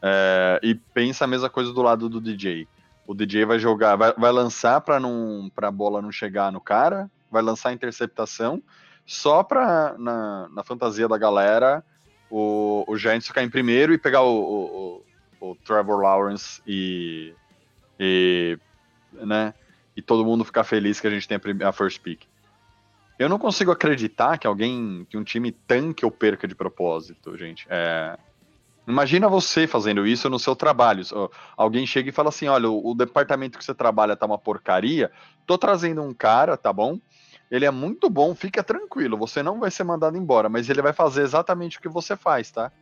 [SPEAKER 4] É, e pensa a mesma coisa do lado do DJ. O DJ vai jogar, vai, vai lançar para não para a bola não chegar no cara, vai lançar interceptação, só para na, na fantasia da galera o, o Giants ficar em primeiro e pegar o, o, o- Trevor Lawrence e, e né e todo mundo ficar feliz que a gente tem a, a first pick. Eu não consigo acreditar que alguém, que um time tanque ou perca de propósito, gente. É, Imagina você fazendo isso no seu trabalho. Alguém chega e fala assim: olha, o, o departamento que você trabalha tá uma porcaria. Tô trazendo um cara, tá bom? Ele é muito bom, fica tranquilo. Você não vai ser mandado embora, mas ele vai fazer exatamente o que você faz, tá?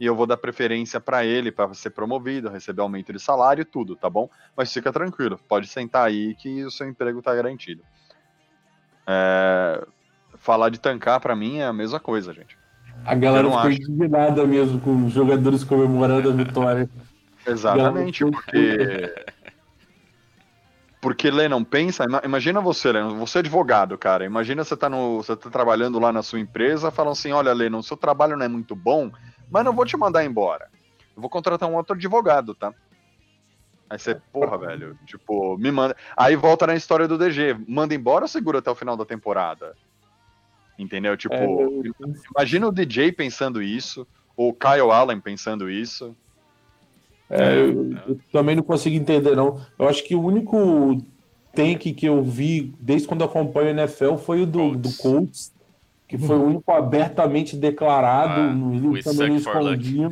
[SPEAKER 4] E eu vou dar preferência para ele para ser promovido, receber aumento de salário, tudo, tá bom? Mas fica tranquilo, pode sentar aí que o seu emprego tá garantido. É, Falar de tancar para mim é a mesma coisa, gente.
[SPEAKER 7] A galera
[SPEAKER 4] não
[SPEAKER 7] ficou
[SPEAKER 4] acho.
[SPEAKER 7] indignada mesmo com os jogadores comemorando a vitória. <laughs>
[SPEAKER 4] Exatamente,
[SPEAKER 7] Não,
[SPEAKER 4] porque. Porque, Lennon, pensa, ima- imagina você, Lennon, você é advogado, cara. Imagina você tá, no, você tá trabalhando lá na sua empresa, falam assim: olha, Lennon, seu trabalho não é muito bom, mas não vou te mandar embora. Eu vou contratar um outro advogado, tá? Aí você, porra, velho, tipo, me manda. Aí volta na história do DG, manda embora ou segura até o final da temporada? Entendeu? Tipo,
[SPEAKER 7] É,
[SPEAKER 4] imagina o DJ pensando isso, ou o Kyle Allen pensando isso.
[SPEAKER 7] É, eu, eu também não consigo entender, não. Eu acho que o único tank que eu vi desde quando eu acompanho o NFL foi o do, do Colts, que foi o único abertamente declarado,
[SPEAKER 3] Ah,
[SPEAKER 7] no também não escondia.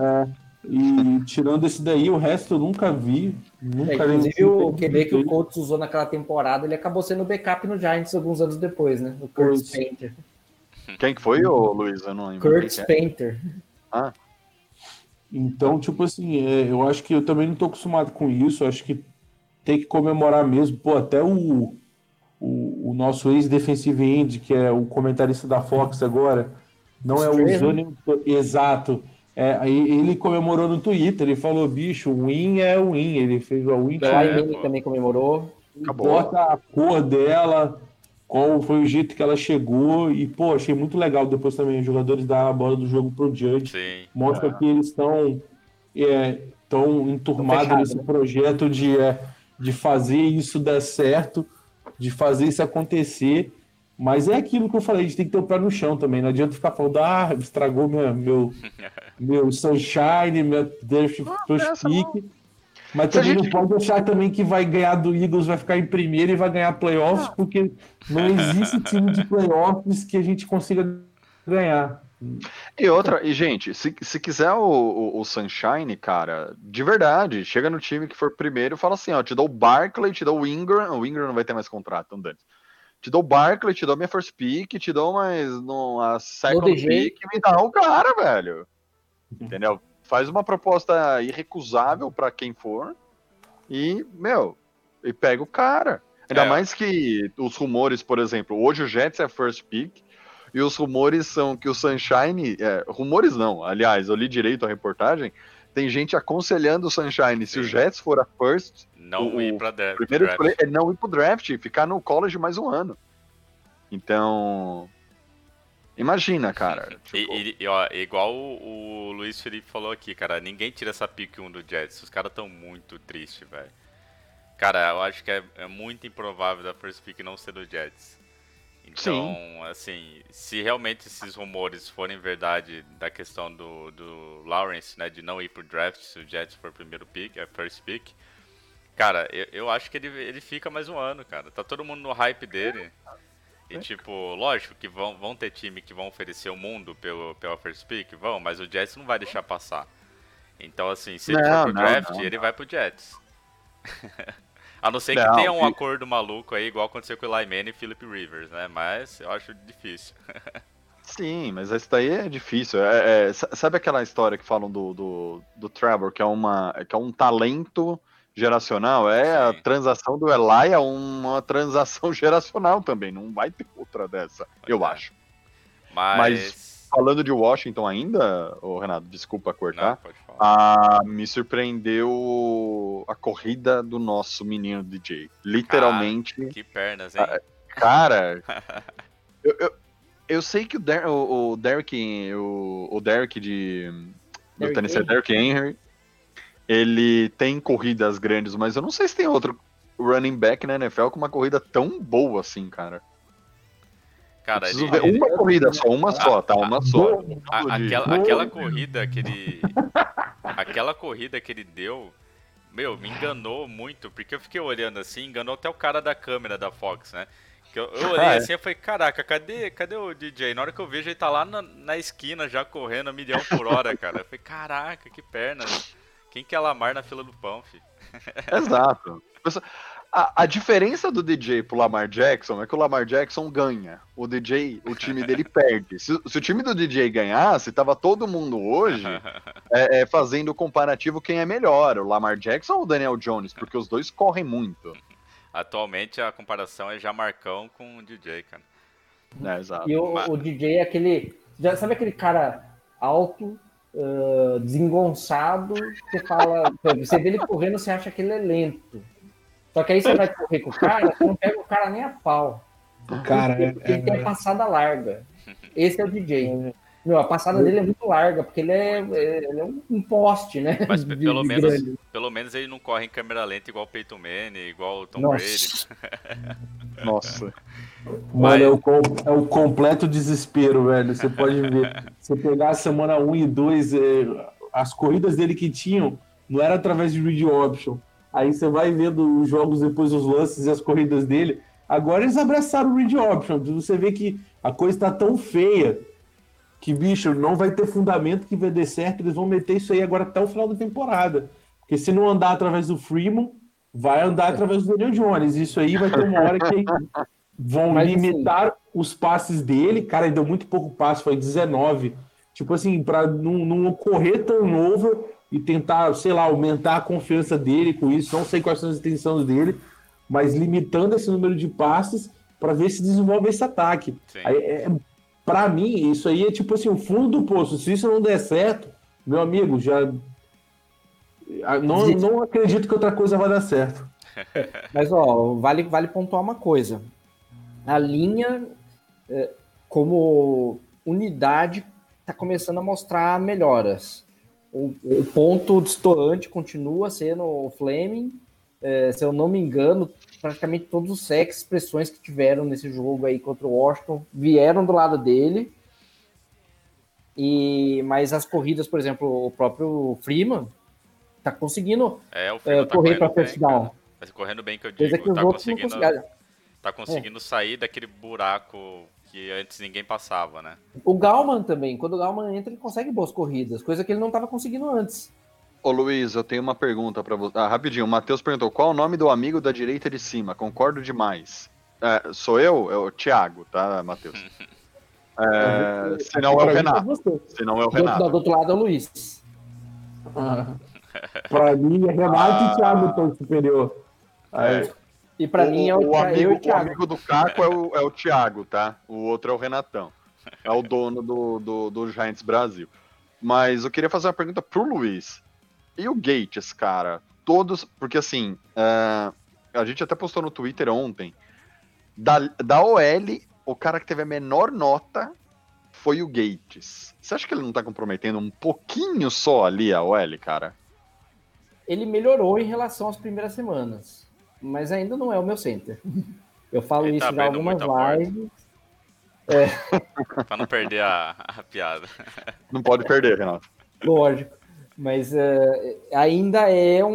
[SPEAKER 7] É, e tirando esse daí, o resto eu nunca vi. Nunca
[SPEAKER 5] É, inclusive, o. QB que o Colts usou naquela temporada, ele acabou sendo backup no Giants alguns anos depois, né? O Curtis
[SPEAKER 7] Pois.
[SPEAKER 5] Painter.
[SPEAKER 4] Quem que foi, ô Luiz? Eu não lembro. Que é.
[SPEAKER 5] Painter.
[SPEAKER 7] Então, tipo assim, é, eu acho que eu também não tô acostumado com isso. eu Acho que tem que comemorar mesmo. Pô, até o, o, o nosso ex-defensive end, que é o comentarista da Fox agora, não é o. Exato. É, aí ele comemorou no Twitter. Ele falou: bicho, o win é o win. Ele fez o win.
[SPEAKER 5] O
[SPEAKER 3] É,
[SPEAKER 5] também comemorou.
[SPEAKER 4] Acabou.
[SPEAKER 7] Bota a cor dela, qual foi o jeito que ela chegou. E, pô, achei muito legal depois também os jogadores dar a bola do jogo pro Judge
[SPEAKER 3] Sim.
[SPEAKER 7] mostra que eles estão é, tão enturmados nesse
[SPEAKER 5] né?
[SPEAKER 7] projeto de, é, de fazer isso dar certo, de fazer isso acontecer. Mas é aquilo que eu falei, a gente tem que ter o pé no chão também. Não adianta ficar falando, ah, estragou minha, meu, <laughs> meu Sunshine, meu
[SPEAKER 4] essa
[SPEAKER 7] Pick. Mas também
[SPEAKER 4] gente-
[SPEAKER 7] não pode achar também que vai ganhar do Eagles, vai ficar em primeiro e vai ganhar playoffs, porque não existe <laughs> time de playoffs que a gente consiga ganhar.
[SPEAKER 4] E outra, e gente, se, se quiser o, o, o Sunshine, cara, de verdade, chega no time que for primeiro e fala assim: ó, te dou o Barkley, te dou o Ingram, o Ingram não vai ter mais contrato, então dane Te dou o Barkley, te dou a minha first pick, te dou mais no, a second pick, me dá o cara, velho. Entendeu? Faz uma proposta irrecusável pra quem for e, meu, e pega o cara. Ainda
[SPEAKER 3] É.
[SPEAKER 4] mais que os rumores, por exemplo, hoje o Jets é first pick, e os rumores são que o Sunshine. é, rumores não, aliás, eu li direito a reportagem. Tem gente aconselhando o Sunshine, se o
[SPEAKER 3] Sim.
[SPEAKER 4] Jets for a first,
[SPEAKER 3] Não
[SPEAKER 4] O-
[SPEAKER 3] ir pra dra-
[SPEAKER 4] primeiro
[SPEAKER 3] draft.
[SPEAKER 4] é não ir pro draft, ficar no college mais um ano. Então. Imagina, cara. Tipo,
[SPEAKER 3] e- e, ó, igual o, o Luiz Felipe falou aqui, cara, ninguém tira essa pick 1 do Jets. Os caras tão muito tristes, velho. Cara, eu acho que é, é muito improvável da first pick não ser do Jets. Então, assim, se realmente esses rumores forem verdade da questão do, do Lawrence, né, de não ir pro draft se o Jets for primeiro pick, é first pick, cara, eu, eu acho que ele, ele fica mais um ano, cara. Tá todo mundo no hype dele. E tipo, lógico que vão, vão ter time que vão oferecer o mundo pelo, pela first pick, vão, mas o Jets não vai deixar passar. Então, assim, se ele
[SPEAKER 4] Não,
[SPEAKER 3] for pro
[SPEAKER 4] não,
[SPEAKER 3] draft,
[SPEAKER 4] não,
[SPEAKER 3] ele vai pro Jets. <laughs> A não ser que
[SPEAKER 4] Não,
[SPEAKER 3] tenha um
[SPEAKER 4] que-
[SPEAKER 3] acordo maluco aí, igual aconteceu com o Eli Manning e Philip Rivers, né? Mas eu acho difícil. <laughs>
[SPEAKER 4] Sim, mas esse daí é difícil. É- é- sa- sabe aquela história que falam do, do, do Trevor, que é, uma, que é um talento geracional? É a
[SPEAKER 3] Sim.
[SPEAKER 4] transação do Eli é uma transação <laughs> geracional também. Não vai ter outra dessa, eu
[SPEAKER 3] é.
[SPEAKER 4] acho.
[SPEAKER 3] Mas.
[SPEAKER 4] Falando de Washington ainda, ô Renato, desculpa
[SPEAKER 3] Não,
[SPEAKER 4] cortar.
[SPEAKER 3] pode falar.
[SPEAKER 4] Ah, me surpreendeu a corrida do nosso menino DJ. Literalmente,
[SPEAKER 3] Que pernas, hein?
[SPEAKER 4] cara. <laughs> eu, eu, eu sei que o, Der, o, o Derrick, o, o Derrick de do
[SPEAKER 5] Derrick
[SPEAKER 4] Tennessee,
[SPEAKER 5] Henry?
[SPEAKER 4] Derrick Henry, ele tem corridas grandes, mas eu não sei se tem outro running back na NFL com uma corrida tão boa assim, cara.
[SPEAKER 3] Cara,
[SPEAKER 4] Preciso
[SPEAKER 3] ele,
[SPEAKER 4] ver
[SPEAKER 3] ele-
[SPEAKER 4] uma corrida só, uma só, tá? Uma só.
[SPEAKER 3] a- aquela, aquela corrida que ele. <laughs> aquela corrida que ele deu. Meu, me enganou muito, porque eu fiquei olhando assim, enganou até o cara da câmera da Fox, né? Que eu, eu olhei
[SPEAKER 4] Ah, é?
[SPEAKER 3] assim e falei, caraca, cadê, cadê o DJ? Na hora que eu vejo, ele tá lá na, na esquina já correndo a milhão por hora, cara. Eu falei, caraca, que pernas. Quem que é Lamar na fila do pão, filho?
[SPEAKER 4] Exato. <laughs> A, a diferença do DJ pro Lamar Jackson é que o Lamar Jackson ganha. O DJ, o time dele <laughs> perde. Se, se o time do DJ ganhasse, tava todo mundo hoje <laughs> é, é, fazendo o comparativo quem é melhor, o Lamar Jackson ou o Daniel Jones, porque os dois correm muito.
[SPEAKER 3] Atualmente a comparação é Jamarcão com o DJ, cara.
[SPEAKER 4] É, exato.
[SPEAKER 5] E o,
[SPEAKER 3] Mas-
[SPEAKER 5] o DJ é aquele. Já, sabe aquele cara alto, ah, desengonçado, que você fala. Você vê ele correndo, você acha que ele é lento. Só que aí você vai correr com o cara, você não pega o cara nem a pau.
[SPEAKER 7] Cara,
[SPEAKER 5] Porque,
[SPEAKER 7] é,
[SPEAKER 5] porque ele tem a
[SPEAKER 7] é,
[SPEAKER 5] passada larga. Esse é o DJ. Meu, a passada dele é muito larga, porque ele é, é- ele é um poste, né?
[SPEAKER 3] Mas <laughs>
[SPEAKER 5] De-
[SPEAKER 3] pelo
[SPEAKER 5] de
[SPEAKER 3] menos,
[SPEAKER 5] grande.
[SPEAKER 3] pelo menos ele não corre em câmera lenta igual o Peyton Manning, igual o Tom
[SPEAKER 5] Nossa.
[SPEAKER 3] Brady. <laughs>
[SPEAKER 4] Nossa.
[SPEAKER 7] Mano, é o, é o completo desespero, velho. Você pode ver. Você pegar a semana 1 e 2, é, as corridas dele que tinham não era através de read option. Aí você vai vendo os jogos depois, os lances e as corridas dele. Agora eles abraçaram o read option. Você vê que a coisa tá tão feia que, bicho, não vai ter fundamento que vai dar certo. Eles vão meter isso aí agora até o final da temporada. Porque se não andar através do Freeman, vai andar através do Daniel Jones. Isso aí vai ter uma hora que <laughs> vão
[SPEAKER 5] Mas, assim,
[SPEAKER 7] limitar os passes dele. Cara, ele deu muito pouco passe, foi 19. Tipo assim, para não, não ocorrer turnover e tentar, sei lá, aumentar a confiança dele com isso. Não sei quais são as intenções dele, mas limitando esse número de passes para ver se desenvolve esse ataque. Aí, é, para mim, isso aí é tipo assim, o fundo do poço. Se isso não der certo, meu amigo, já. ah, Não, não acredito que outra coisa vai dar certo. <laughs>
[SPEAKER 5] Mas, ó, vale, vale pontuar uma coisa. A linha, é, como unidade, está começando a mostrar melhoras. O, o ponto destoante continua sendo o Fleming. É, se eu não me engano, praticamente todos os sex expressões que tiveram nesse jogo aí contra o Washington vieram do lado dele. E, mas as corridas, por exemplo, o próprio Freeman tá conseguindo
[SPEAKER 3] É, o
[SPEAKER 5] é,
[SPEAKER 3] Freeman tá
[SPEAKER 5] correr para first down.
[SPEAKER 3] Mas correndo bem que eu digo,
[SPEAKER 5] que os
[SPEAKER 3] tá
[SPEAKER 5] outros não
[SPEAKER 3] conseguindo, tá conseguindo sair daquele buraco que antes ninguém passava, né?
[SPEAKER 5] O Galman também, quando o Galman entra, ele consegue boas corridas, coisa que ele não estava conseguindo antes.
[SPEAKER 4] Ô Luiz, eu tenho uma pergunta pra você. Ah, rapidinho, o Matheus perguntou: qual o nome do amigo da direita de cima? Concordo demais. É, sou eu? É o Thiago, tá, Matheus? <laughs> É, se não é o Renato. Se não é o
[SPEAKER 5] Do, outro- do
[SPEAKER 4] Renato.
[SPEAKER 5] outro lado é o Luiz. <laughs>
[SPEAKER 7] Pra mim, é Renato
[SPEAKER 4] Ah.
[SPEAKER 7] e Thiago tão superior. Aí,
[SPEAKER 5] E para mim é o,
[SPEAKER 4] o, amigo,
[SPEAKER 5] o
[SPEAKER 4] o amigo do Caco é o, é o Thiago, tá? O outro é o Renatão. É o dono do, do, do Giants Brasil. Mas eu queria fazer uma pergunta pro Luiz. E o Gates, cara? Todos. Porque assim, é, a gente até postou no Twitter ontem. Da, da OL, o cara que teve a menor nota foi o Gates. Você acha que ele não tá comprometendo um pouquinho só ali a OL, cara?
[SPEAKER 5] Ele melhorou em relação às primeiras semanas, mas ainda não é o meu center. Eu falo
[SPEAKER 3] Ele
[SPEAKER 5] isso
[SPEAKER 3] tá
[SPEAKER 5] já
[SPEAKER 3] abrindo
[SPEAKER 5] algumas lives.
[SPEAKER 3] Pra não perder a, a piada.
[SPEAKER 4] Não pode perder, Renato.
[SPEAKER 5] Lógico. Mas é, ainda é um,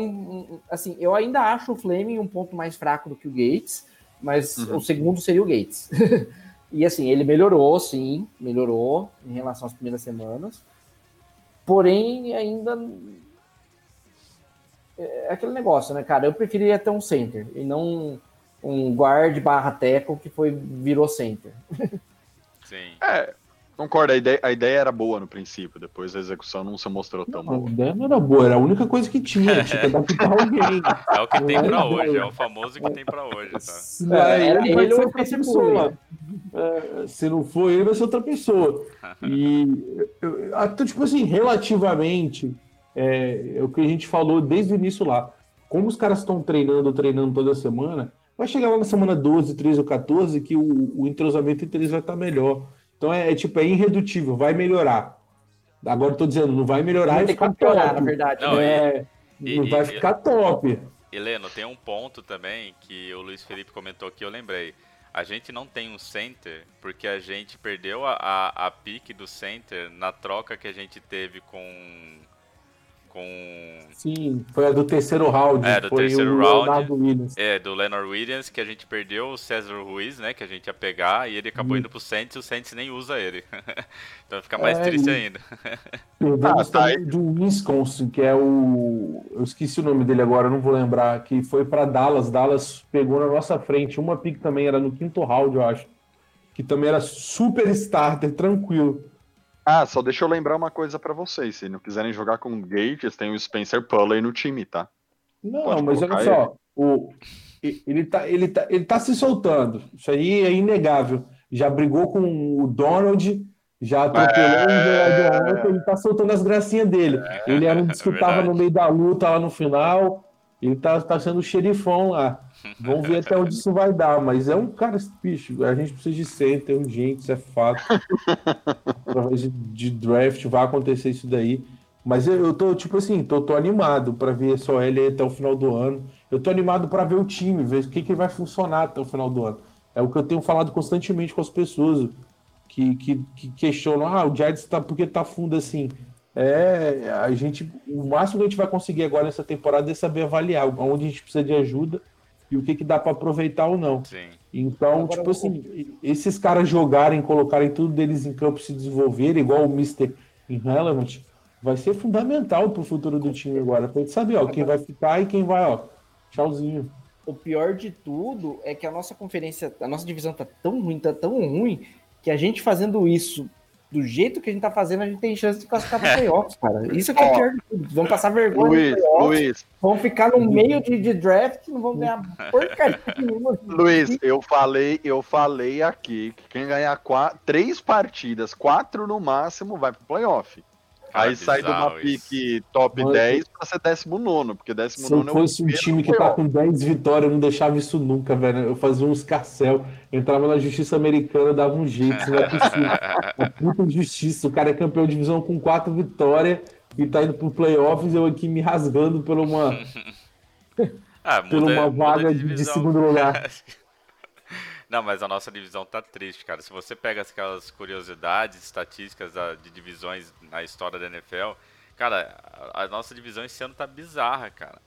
[SPEAKER 5] um- Assim, eu ainda acho o Fleming um ponto mais fraco do que o Gates, mas
[SPEAKER 4] Uhum.
[SPEAKER 5] o segundo seria o Gates. <laughs> e assim, ele melhorou, sim, melhorou em relação às primeiras semanas. Porém, ainda é aquele negócio, né, cara? Eu preferia ter um center e não um guard barra teco que foi, virou center. <laughs>
[SPEAKER 3] Sim.
[SPEAKER 4] É, concordo, a ideia, a ideia era boa no princípio, depois a execução não se mostrou tão
[SPEAKER 7] Não, a
[SPEAKER 4] boa.
[SPEAKER 7] ideia não era boa, era a única coisa que tinha. Tinha que adaptar alguém.
[SPEAKER 3] É o que tem pra hoje, é o famoso que tem pra hoje, tá?
[SPEAKER 7] Se não é
[SPEAKER 5] era
[SPEAKER 7] ele, vai
[SPEAKER 5] ele
[SPEAKER 7] ser
[SPEAKER 5] ou
[SPEAKER 7] outra
[SPEAKER 5] esse
[SPEAKER 7] pessoa. É, se não for ele, vai ser outra pessoa. <laughs> E, eu- até, tipo assim, relativamente, é, é o que a gente falou desde o início lá. Como os caras estão treinando, treinando toda semana, vai chegar lá na semana 12, 13 ou 14 que o, o entrosamento entre eles vai estar melhor. Então é, é, tipo, é irredutível, vai melhorar. Agora eu tô dizendo, não vai melhorar
[SPEAKER 5] Vai
[SPEAKER 7] e
[SPEAKER 5] ter que
[SPEAKER 7] ficar
[SPEAKER 5] piorar,
[SPEAKER 7] top.
[SPEAKER 5] na verdade.
[SPEAKER 3] Não,
[SPEAKER 5] né?
[SPEAKER 7] É,
[SPEAKER 3] e-
[SPEAKER 7] não vai
[SPEAKER 3] e-
[SPEAKER 7] ficar top.
[SPEAKER 3] Heleno, tem um ponto também que o Luiz Felipe comentou que eu lembrei. A gente não tem um center porque a gente perdeu a, a, a pique do center na troca que a gente teve com. Com.
[SPEAKER 7] Sim, foi a do terceiro round.
[SPEAKER 3] É, do
[SPEAKER 7] foi
[SPEAKER 3] terceiro
[SPEAKER 7] o
[SPEAKER 3] round.
[SPEAKER 7] Leonardo Williams.
[SPEAKER 3] É, do Leonard Williams, que a gente perdeu o César Ruiz, né? Que a gente ia pegar, e ele acabou
[SPEAKER 7] Hum.
[SPEAKER 3] indo pro Saints e o Saints nem usa ele. <laughs> então fica mais
[SPEAKER 7] É,
[SPEAKER 3] triste
[SPEAKER 7] e-
[SPEAKER 3] ainda. <laughs>
[SPEAKER 7] Perdemos
[SPEAKER 4] Ah, tá
[SPEAKER 7] também do Wisconsin, que é o. Eu esqueci o nome dele agora, não vou lembrar. Que foi para Dallas. Dallas pegou na nossa frente. Uma pick também era no quinto round, eu acho. Que também era super starter, tranquilo.
[SPEAKER 4] Ah, só deixa eu lembrar uma coisa pra vocês. Se não quiserem jogar com Gates, tem o Spencer Pulley no time, tá?
[SPEAKER 7] Não,
[SPEAKER 4] Pode
[SPEAKER 7] mas olha só. O, e- ele, tá, ele, tá, ele tá se soltando. Isso aí é inegável. Já brigou com o Donald, já atropelou o
[SPEAKER 4] É.
[SPEAKER 7] jogador, ele tá soltando as gracinhas dele. Ele era um dos que
[SPEAKER 3] verdade.
[SPEAKER 7] no meio da luta lá no final. Ele tá, tá sendo o xerifão lá. Vamos ver até onde isso vai dar. Mas é um cara, bicho, a gente precisa de center urgente, isso é fato. Através de, de draft vai acontecer isso daí. Mas eu, eu tô, tipo assim, tô, tô animado pra ver só ele até o final do ano. Eu tô animado pra ver o time, ver o que, que vai funcionar até o final do ano. É o que eu tenho falado constantemente com as pessoas que, que, que questionam: ah, o Giants tá, por que tá fundo assim? É, a gente, o máximo que a gente vai conseguir agora nessa temporada é saber avaliar onde a gente precisa de ajuda e o que, que dá pra aproveitar ou não.
[SPEAKER 3] Sim.
[SPEAKER 7] Então,
[SPEAKER 5] Agora
[SPEAKER 7] tipo assim, esses caras jogarem, colocarem tudo deles em campo, se desenvolverem, igual o Mr. Irrelevant, vai ser fundamental pro futuro do time agora. Pra gente saber, ó, quem vai ficar e quem vai, ó. Tchauzinho.
[SPEAKER 5] O pior de tudo é que a nossa conferência, a nossa divisão tá tão ruim, tá tão ruim, que a gente fazendo isso do jeito que a gente tá fazendo, a gente tem chance de classificar para playoffs, cara. Isso é que é pior de tudo. Vamos passar vergonha
[SPEAKER 4] Luiz,
[SPEAKER 5] playoffs,
[SPEAKER 4] Luiz,
[SPEAKER 5] vão ficar no meio de, de draft, não vão ganhar porcaria <laughs> nenhuma.
[SPEAKER 4] Luiz, eu falei, eu falei aqui que quem ganhar qua- três partidas, quatro no máximo, vai pro playoff. Aí sai de uma pique top
[SPEAKER 7] Mas-
[SPEAKER 4] 10 pra ser décimo nono, porque décimo
[SPEAKER 7] Se eu
[SPEAKER 4] nono é
[SPEAKER 7] fosse um time que tá com 10 vitórias, eu não deixava isso nunca, velho. Eu fazia um escarcel, entrava na justiça americana, dava um jeito, isso não é possível. Uma <laughs> puta injustiça. O cara é campeão de divisão com quatro vitórias e tá indo pro playoffs, eu aqui me rasgando por uma, <laughs>
[SPEAKER 3] Ah, <laughs>
[SPEAKER 7] por
[SPEAKER 3] muda,
[SPEAKER 7] uma
[SPEAKER 3] muda
[SPEAKER 7] vaga
[SPEAKER 3] de
[SPEAKER 7] de, segundo lugar.
[SPEAKER 3] Não, mas a nossa divisão tá triste, cara. Se você pega aquelas curiosidades, estatísticas da- de divisões na história da NFL, cara, a, a nossa divisão esse ano tá bizarra, cara.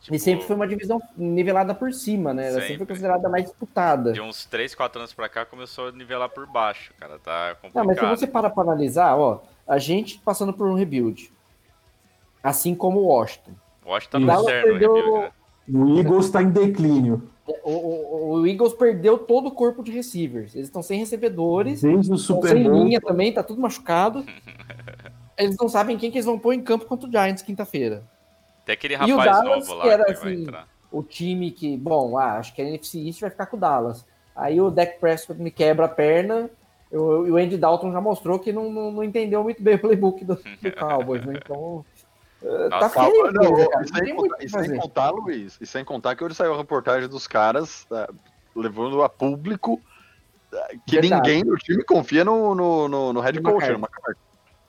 [SPEAKER 3] Tipo,
[SPEAKER 5] E sempre foi uma divisão nivelada por cima, né? Ela sempre,
[SPEAKER 3] Sempre.
[SPEAKER 5] foi considerada mais disputada.
[SPEAKER 3] De uns 3, 4 anos pra cá começou a nivelar por baixo, cara. Tá
[SPEAKER 5] Não,
[SPEAKER 3] complicado.
[SPEAKER 5] mas se você para pra analisar, ó, a gente passando por um rebuild. Assim como o Washington.
[SPEAKER 3] Washington tá no
[SPEAKER 5] perdeu-
[SPEAKER 3] rebuild, né?
[SPEAKER 7] O Eagles tá em declínio.
[SPEAKER 5] O, o- o Eagles perdeu todo o corpo de receivers. Eles estão sem recebedores,
[SPEAKER 7] Desde o Super
[SPEAKER 5] sem
[SPEAKER 7] Bowl.
[SPEAKER 5] linha também, tá tudo machucado. Eles não sabem quem que eles vão pôr em campo contra o Giants quinta-feira.
[SPEAKER 3] Tem aquele
[SPEAKER 5] E o
[SPEAKER 3] rapaz
[SPEAKER 5] Dallas,
[SPEAKER 3] novo lá
[SPEAKER 5] que era,
[SPEAKER 3] que vai
[SPEAKER 5] assim,
[SPEAKER 3] entrar.
[SPEAKER 5] O time que, bom, ah, acho que a NFC East vai ficar com o Dallas. Aí o Dak Prescott me quebra a perna. E o Andy Dalton já mostrou que não, não, não entendeu muito bem o playbook do, do Cowboys, né? Então. Eh, tá feio,
[SPEAKER 4] Calma, não,
[SPEAKER 5] cara.
[SPEAKER 4] e
[SPEAKER 5] Não
[SPEAKER 4] sem, contar, e sem contar, Luiz, e sem contar que hoje saiu a reportagem dos caras é, levando a público é, que
[SPEAKER 5] Verdade.
[SPEAKER 4] ninguém no time confia no, no, no, no head coach, no McCarthy.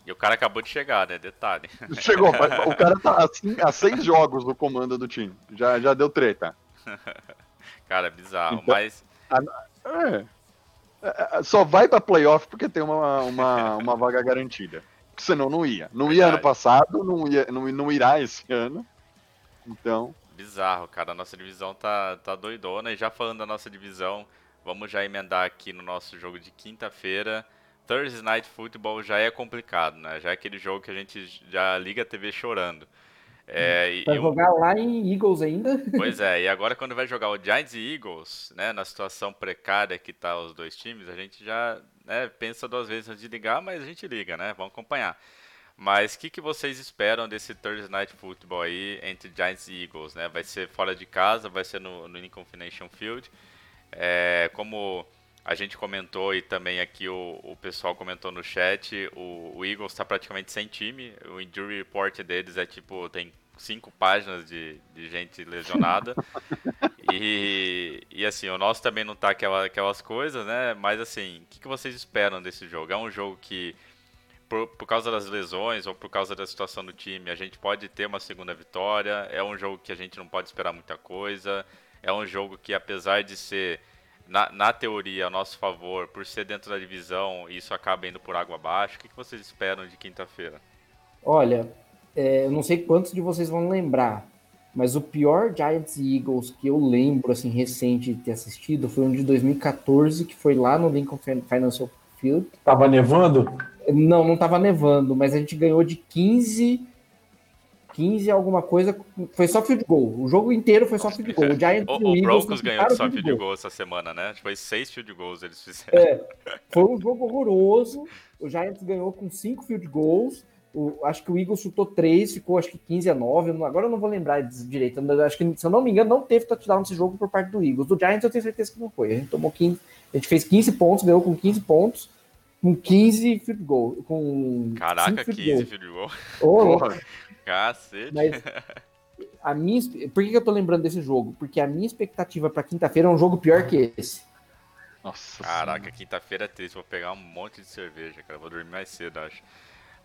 [SPEAKER 3] E o cara acabou de chegar, né? Detalhe. <laughs>
[SPEAKER 4] Chegou, o cara tá assim, há seis <laughs> jogos no comando do time. Já, já deu treta. <laughs>
[SPEAKER 3] Cara, bizarro.
[SPEAKER 4] Então-
[SPEAKER 3] Mas
[SPEAKER 4] É. É, é, Só vai pra playoff porque tem uma, uma, uma vaga garantida. Porque senão não ia. Não ia ano
[SPEAKER 3] Verdade.
[SPEAKER 4] passado, não, ia, não, não irá esse <laughs> ano. Então,
[SPEAKER 3] bizarro, cara. A nossa divisão tá, tá doidona. E já falando da nossa divisão, vamos já emendar aqui no nosso jogo de quinta-feira. Thursday Night Football já é complicado, né? Já é aquele jogo que a gente já liga a TV chorando. É, e,
[SPEAKER 5] Vai jogar lá em Eagles ainda. <laughs>
[SPEAKER 3] Pois é, e agora quando vai jogar o Giants e Eagles, né, na situação precária que tá os dois times, a gente já né, pensa duas vezes antes de ligar, mas a gente liga, né? Vamos acompanhar. Mas o que, que vocês esperam desse Thursday Night Football aí entre Giants e Eagles, né? Vai ser fora de casa, vai ser no, no Lincoln Financial Field. É, como a gente comentou e também aqui o, o pessoal comentou no chat, o, o Eagles está praticamente sem time. O injury report deles é tipo, tem cinco páginas de, de gente lesionada. <laughs> e, e assim, o nosso também não tá aquela, aquelas coisas, né? Mas assim, o que, que vocês esperam desse jogo? É um jogo que, por, por causa das lesões ou por causa da situação do time, a gente pode ter uma segunda vitória. É um jogo que a gente não pode esperar muita coisa. É um jogo que, apesar de ser, na, na teoria, a nosso favor, por ser dentro da divisão, isso acaba indo por água abaixo. O que, que vocês esperam de quinta-feira?
[SPEAKER 5] Olha, é, eu não sei quantos de vocês vão lembrar, mas o pior Giants e Eagles que eu lembro, assim, recente de ter assistido foi um de 2014, que foi lá no Lincoln Fin- Financial Field.
[SPEAKER 7] Tava nevando?
[SPEAKER 5] Não, não tava nevando, mas a gente ganhou de 15, 15 alguma coisa, foi só field goal. O jogo inteiro foi só field goal. O Giants <laughs>
[SPEAKER 3] O,
[SPEAKER 5] o
[SPEAKER 3] Broncos ganhou só
[SPEAKER 5] field goal.
[SPEAKER 3] goal essa semana, né? Foi seis field goals eles fizeram.
[SPEAKER 5] É, <laughs> foi um jogo horroroso. O Giants ganhou com 5 field goals. O- acho que o Eagles chutou 3, ficou acho que 15 a 9. eu não- Agora eu não vou lembrar direito. Acho que, se eu não me engano, não teve touchdown nesse jogo por parte do Eagles. Do Giants eu tenho certeza que não foi. A gente tomou 15. A gente fez 15 pontos, ganhou com 15 pontos, com 15 field goal. Com
[SPEAKER 3] Caraca,
[SPEAKER 5] field
[SPEAKER 3] 15
[SPEAKER 5] goals.
[SPEAKER 3] field goal.
[SPEAKER 5] Louco.
[SPEAKER 4] Porra,
[SPEAKER 3] Cacete.
[SPEAKER 5] Mas a minha, por que que eu tô lembrando desse jogo? Porque a minha expectativa para quinta-feira é um jogo pior que esse.
[SPEAKER 4] Nossa
[SPEAKER 3] Caraca, quinta-feira é triste. Vou pegar um monte de cerveja, cara. Vou dormir mais cedo, acho.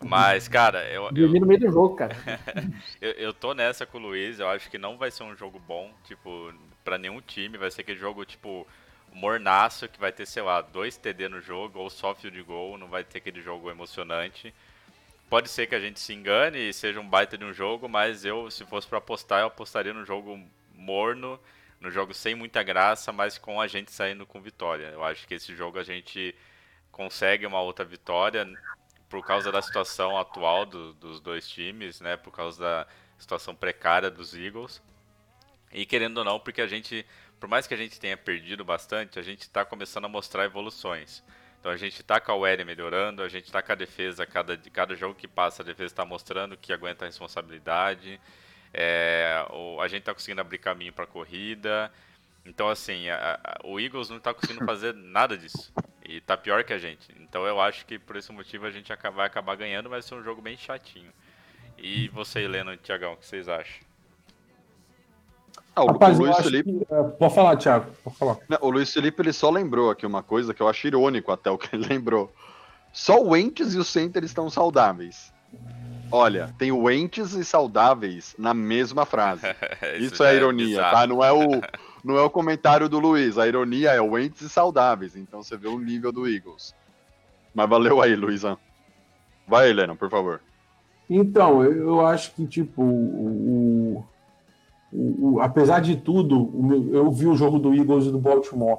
[SPEAKER 3] Mas, cara, eu, eu,
[SPEAKER 5] Dormir no meio do jogo, cara. <laughs>
[SPEAKER 3] eu, eu tô nessa com o Luiz. Eu acho que não vai ser um jogo bom, tipo, pra nenhum time. Vai ser aquele jogo, tipo, mornaço, que vai ter, sei lá, dois TD no jogo ou só field goal. Não vai ter aquele jogo emocionante. Pode ser que a gente se engane e seja um baita de um jogo, mas eu, se fosse pra apostar, eu apostaria no jogo morno, no jogo sem muita graça, mas com a gente saindo com vitória. Eu acho que esse jogo a gente consegue uma outra vitória por causa da situação atual do- dos dois times, né? Por causa da situação precária dos Eagles. E querendo ou não, porque a gente, por mais que a gente tenha perdido bastante, a gente está começando a mostrar evoluções. Então a gente tá com a OL melhorando, a gente tá com a defesa, cada, cada jogo que passa a defesa está mostrando que aguenta a responsabilidade. É, o- a gente tá conseguindo abrir caminho para corrida. Então assim, a- a- o Eagles não tá conseguindo <laughs> fazer nada disso. E tá pior que a gente. Então eu acho que por esse motivo a gente vai acabar ganhando, vai ser um jogo bem chatinho. E você, Helena e Tiagão, o que vocês acham?
[SPEAKER 4] Ah, o,
[SPEAKER 7] Rapaz,
[SPEAKER 4] o Luiz Felipe,
[SPEAKER 7] que- é, Pode falar, Thiago. Pode falar.
[SPEAKER 4] Não, o Luiz Felipe ele só lembrou aqui uma coisa que eu acho irônico até o que ele <laughs> lembrou. Só o Entes e o Center estão saudáveis. Olha, tem o Entes e saudáveis na mesma frase. <laughs> Isso,
[SPEAKER 3] já
[SPEAKER 4] é ironia,
[SPEAKER 3] bizarro.
[SPEAKER 4] tá? Não é, o, <laughs> não é o comentário do Luiz. A ironia é o Entes e saudáveis. Então você vê o nível do Eagles. Mas valeu aí, Luizão. Vai, Helena, por favor.
[SPEAKER 7] Então, eu acho que, tipo, o, o- o- apesar de tudo, meu- eu vi o jogo do Eagles e do Baltimore.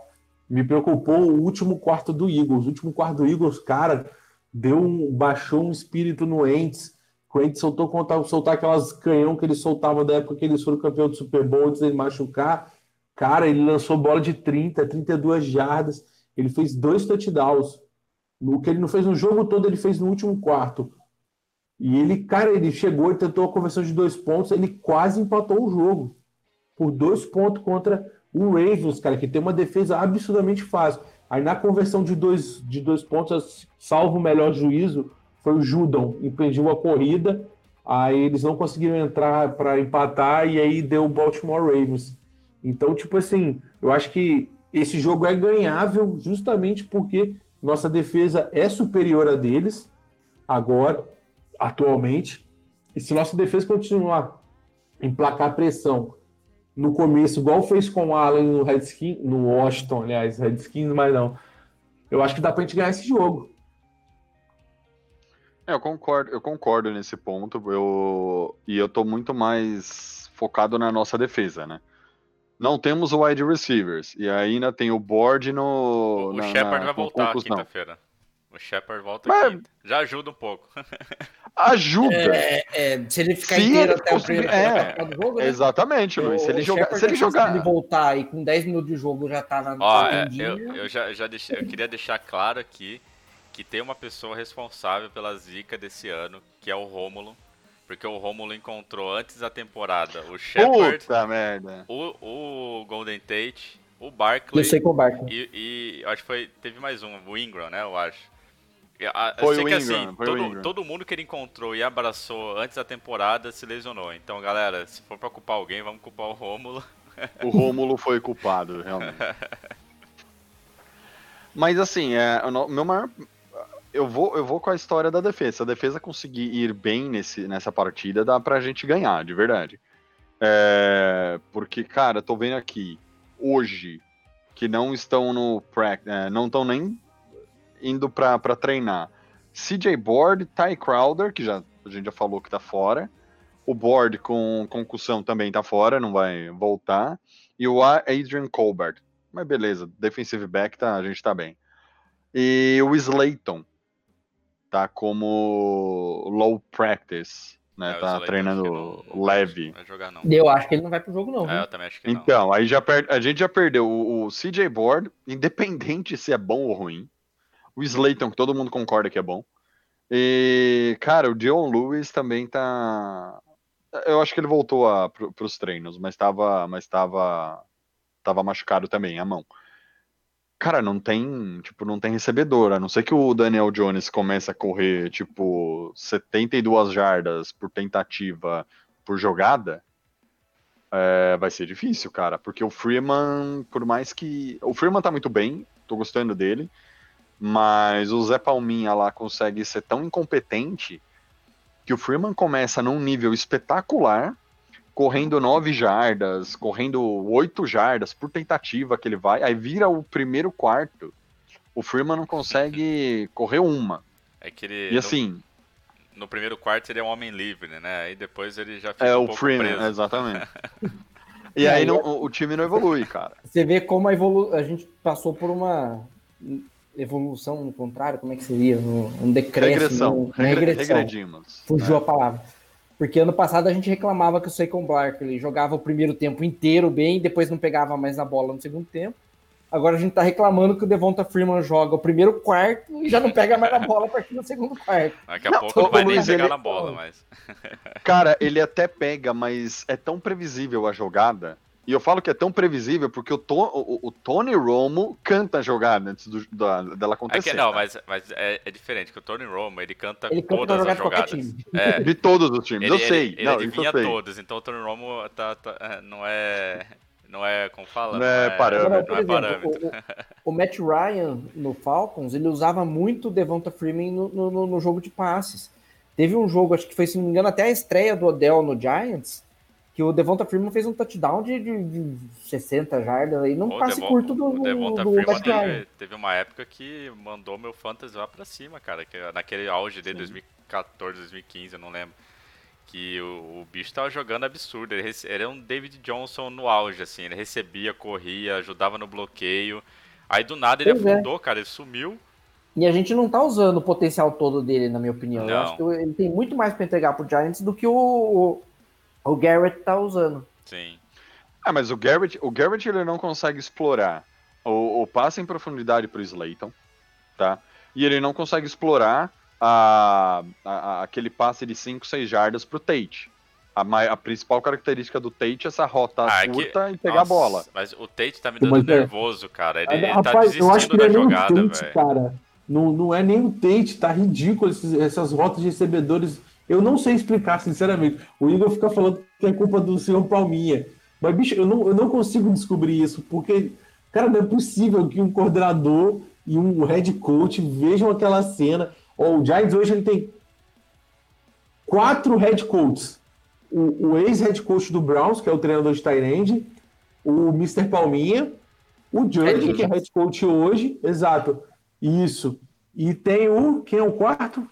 [SPEAKER 7] Me preocupou o último quarto do Eagles. O último quarto do Eagles, cara, deu um, baixou um espírito no Ents. O Ents soltou contar, soltar aquelas canhão que ele soltava da época que eles foram campeão do Super Bowl antes dele machucar. Cara, ele lançou bola de 30, 32 jardas. Ele fez dois touchdowns. O que ele não fez no jogo todo, ele fez no último quarto. E ele, cara, ele chegou e tentou a conversão de dois pontos, ele quase empatou o jogo. Por dois pontos contra o Ravens, cara, que tem uma defesa absurdamente fácil. Aí na conversão de dois, de dois pontos, salvo o melhor juízo, foi o Judon, impediu a corrida. Aí eles não conseguiram entrar para empatar e aí deu o Baltimore Ravens. Então, tipo assim, eu acho que esse jogo é ganhável justamente porque nossa defesa é superior a deles agora, atualmente. E se nossa defesa continuar em placar pressão no começo, igual fez com o Allen no Redskins, no Washington, aliás, Redskins, mas não. Eu acho que dá pra gente ganhar esse jogo.
[SPEAKER 4] É, eu concordo, eu concordo nesse ponto. Eu, e eu tô muito mais focado na nossa defesa, né? Não temos o wide receivers. E ainda tem o board no.
[SPEAKER 3] O,
[SPEAKER 4] na-
[SPEAKER 3] Shepard vai voltar quinta-feira. O Shepard volta
[SPEAKER 4] Mas-
[SPEAKER 3] quinta. Já ajuda um pouco. <laughs>
[SPEAKER 4] Ajuda.
[SPEAKER 5] É, é, se ele ficar
[SPEAKER 4] Se
[SPEAKER 5] inteiro
[SPEAKER 4] ele
[SPEAKER 5] até o
[SPEAKER 4] conseguir-
[SPEAKER 5] primeiro
[SPEAKER 4] é,
[SPEAKER 5] o do jogo, né?
[SPEAKER 4] Exatamente, Luiz. Se ele
[SPEAKER 5] O
[SPEAKER 4] jogar. Se ele jogar.
[SPEAKER 5] ele voltar e com 10 minutos de jogo já tá na
[SPEAKER 3] Ó,
[SPEAKER 5] na
[SPEAKER 3] é, eu, eu já, já deixei, eu queria deixar claro aqui que tem uma pessoa responsável pela zica desse ano, que é o Rômulo, porque o Rômulo encontrou antes da temporada o Shepard,
[SPEAKER 4] Puta merda.
[SPEAKER 3] o, o Golden Tate, o
[SPEAKER 5] eu
[SPEAKER 3] Barkley
[SPEAKER 5] sei que é o Barco.
[SPEAKER 3] e, e eu acho que foi, teve mais um, o Ingram, né, eu acho. A- eu
[SPEAKER 4] Foi
[SPEAKER 3] sei
[SPEAKER 4] o
[SPEAKER 3] que
[SPEAKER 4] Ingram,
[SPEAKER 3] assim, todo, todo mundo que ele encontrou e abraçou antes da temporada se lesionou. Então, galera, se for pra culpar alguém, vamos culpar o Rômulo.
[SPEAKER 4] O Rômulo foi culpado, realmente. <laughs> Mas assim, é, meu maior. Eu vou, eu vou com a história da defesa. Se a defesa conseguir ir bem nesse, nessa partida, dá pra gente ganhar, de verdade. É, porque, cara, tô vendo aqui, hoje, que não estão no é, não estão nem indo pra, pra treinar. CJ Board, Ty Crowder, que já, a gente já falou que tá fora. O Board com concussão também tá fora, não vai voltar. E o Adrian Colbert. Mas beleza, defensive back, tá, a gente tá bem. E o Slayton tá como low practice, né?
[SPEAKER 3] É,
[SPEAKER 4] tá treinando
[SPEAKER 3] não- não
[SPEAKER 4] leve.
[SPEAKER 3] Vai jogar não.
[SPEAKER 5] Eu acho que ele não vai pro jogo, não.
[SPEAKER 3] É, eu também acho que não.
[SPEAKER 4] Então, aí já per- a gente já perdeu o, o CJ Board, independente se é bom ou ruim. O Slayton, que todo mundo concorda que é bom. E, cara, o Dion Lewis também tá. Eu acho que ele voltou a, pro, pros treinos, mas tava, mas tava, tava machucado também, a mão. Cara, não tem, tipo, não tem recebedor, a não ser que o Daniel Jones comece a correr, tipo, 72 jardas por tentativa por jogada, é, vai ser difícil, cara, porque o Freeman, por mais que. O Freeman tá muito bem, tô gostando dele, mas o Zé Palminha lá consegue ser tão incompetente que o Freeman começa num nível espetacular, correndo 9 jardas, correndo 8 jardas por tentativa que ele vai, aí vira o primeiro quarto. O Freeman não consegue correr uma.
[SPEAKER 3] É que ele,
[SPEAKER 4] E assim,
[SPEAKER 3] no, no primeiro quarto ele é um homem livre, né? Aí depois ele já fica
[SPEAKER 4] é
[SPEAKER 3] um
[SPEAKER 4] o
[SPEAKER 3] pouco
[SPEAKER 4] Freeman,
[SPEAKER 3] preso.
[SPEAKER 4] exatamente. <laughs> E aí não- o o time não evolui, cara.
[SPEAKER 5] Você vê como a, evolu... a gente passou por uma evolução no contrário, como é que seria? Um, um decréscimo,
[SPEAKER 4] Regressão. Regre-
[SPEAKER 5] regressão.
[SPEAKER 4] regredimos.
[SPEAKER 5] Fugiu
[SPEAKER 4] né?
[SPEAKER 5] a palavra. Porque ano passado a gente reclamava que o Saquon Barkley jogava o primeiro tempo inteiro bem e depois não pegava mais na bola no segundo tempo. Agora a gente tá reclamando que o Devonta Freeman joga o primeiro quarto e já não pega mais na bola a partir do segundo quarto.
[SPEAKER 3] Daqui a
[SPEAKER 4] Não,
[SPEAKER 3] pouco não vai nem
[SPEAKER 4] ele-
[SPEAKER 3] na bola, mas. <laughs>
[SPEAKER 4] Cara, ele até pega, mas é tão previsível a jogada. E eu falo que é tão previsível porque o, To- o- o Tony Romo canta a jogada antes do- da, dela
[SPEAKER 3] É
[SPEAKER 4] acontecer.
[SPEAKER 3] que não, mas, mas é, é diferente, que o Tony Romo, ele canta
[SPEAKER 5] Ele canta
[SPEAKER 3] todas
[SPEAKER 5] pra
[SPEAKER 3] as jogadas.
[SPEAKER 5] time.
[SPEAKER 3] É, <laughs>
[SPEAKER 4] De todos os times,
[SPEAKER 3] ele,
[SPEAKER 4] eu sei.
[SPEAKER 3] ele, ele
[SPEAKER 4] não, isso
[SPEAKER 3] adivinha
[SPEAKER 4] eu sei.
[SPEAKER 3] todos, então o Tony Romo tá, tá- é, não é. Não é, como fala?
[SPEAKER 4] Não é parâmetro.
[SPEAKER 5] Agora,
[SPEAKER 3] Não
[SPEAKER 5] por
[SPEAKER 3] é
[SPEAKER 5] exemplo,
[SPEAKER 3] parâmetro. <laughs>
[SPEAKER 5] o, o- Matt Ryan no Falcons, ele usava muito o Devonta Freeman no- no- no jogo de passes. Teve um jogo, acho que foi, se não me engano, até a estreia do Odell no Giants, que o Devonta Freeman fez um touchdown de, de, de 60 jardas aí, num
[SPEAKER 3] O
[SPEAKER 5] passe
[SPEAKER 3] Devon-
[SPEAKER 5] curto do,
[SPEAKER 3] o Devonta
[SPEAKER 5] do
[SPEAKER 3] teve, teve uma época que mandou meu fantasy lá pra cima, cara. Que naquele auge de 2014, 2015, eu não lembro. Que o, o bicho tava jogando absurdo. Ele, ele era um David Johnson no auge, assim. Ele recebia, corria, ajudava no bloqueio. Aí do nada ele
[SPEAKER 5] Pois é.
[SPEAKER 3] afundou, cara. Ele sumiu.
[SPEAKER 5] E a gente não tá usando o potencial todo dele, na minha opinião. Eu
[SPEAKER 3] Não.
[SPEAKER 5] acho que ele tem muito mais para entregar pro Giants do que o, o, Garrett tá usando.
[SPEAKER 3] Sim.
[SPEAKER 4] Ah, mas o Garrett, o Garrett ele não consegue explorar o, o passe em profundidade pro Slayton, tá? E ele não consegue explorar a, a- a- aquele passe de 5, 6 jardas pro Tate. A, mai- a principal característica do Tate é essa rota
[SPEAKER 3] Ah, é que-
[SPEAKER 4] curta e pegar
[SPEAKER 3] Nossa,
[SPEAKER 4] a bola.
[SPEAKER 3] Mas o Tate tá me dando
[SPEAKER 7] Mas é-
[SPEAKER 3] nervoso, cara. Ele, ele tá
[SPEAKER 7] Rapaz, eu acho
[SPEAKER 3] desistindo
[SPEAKER 7] que
[SPEAKER 3] da
[SPEAKER 7] não é nem o
[SPEAKER 3] jogada,
[SPEAKER 7] Tate,
[SPEAKER 3] velho.
[SPEAKER 7] cara. Não, não é nem o Tate, tá ridículo esses- essas rotas de recebedores. Eu não sei explicar, sinceramente. O Igor fica falando que é culpa do senhor Palminha. Mas, bicho, eu não, eu não consigo descobrir isso, porque, cara, não é possível que um coordenador e um head coach vejam aquela cena. Ó, o Giants hoje ele tem quatro head coaches. O, o ex-head coach do Browns, que é o treinador de Tyrande, o Mr. Palminha, o Judge, que é head coach hoje, exato, isso. E tem o, quem é o quarto?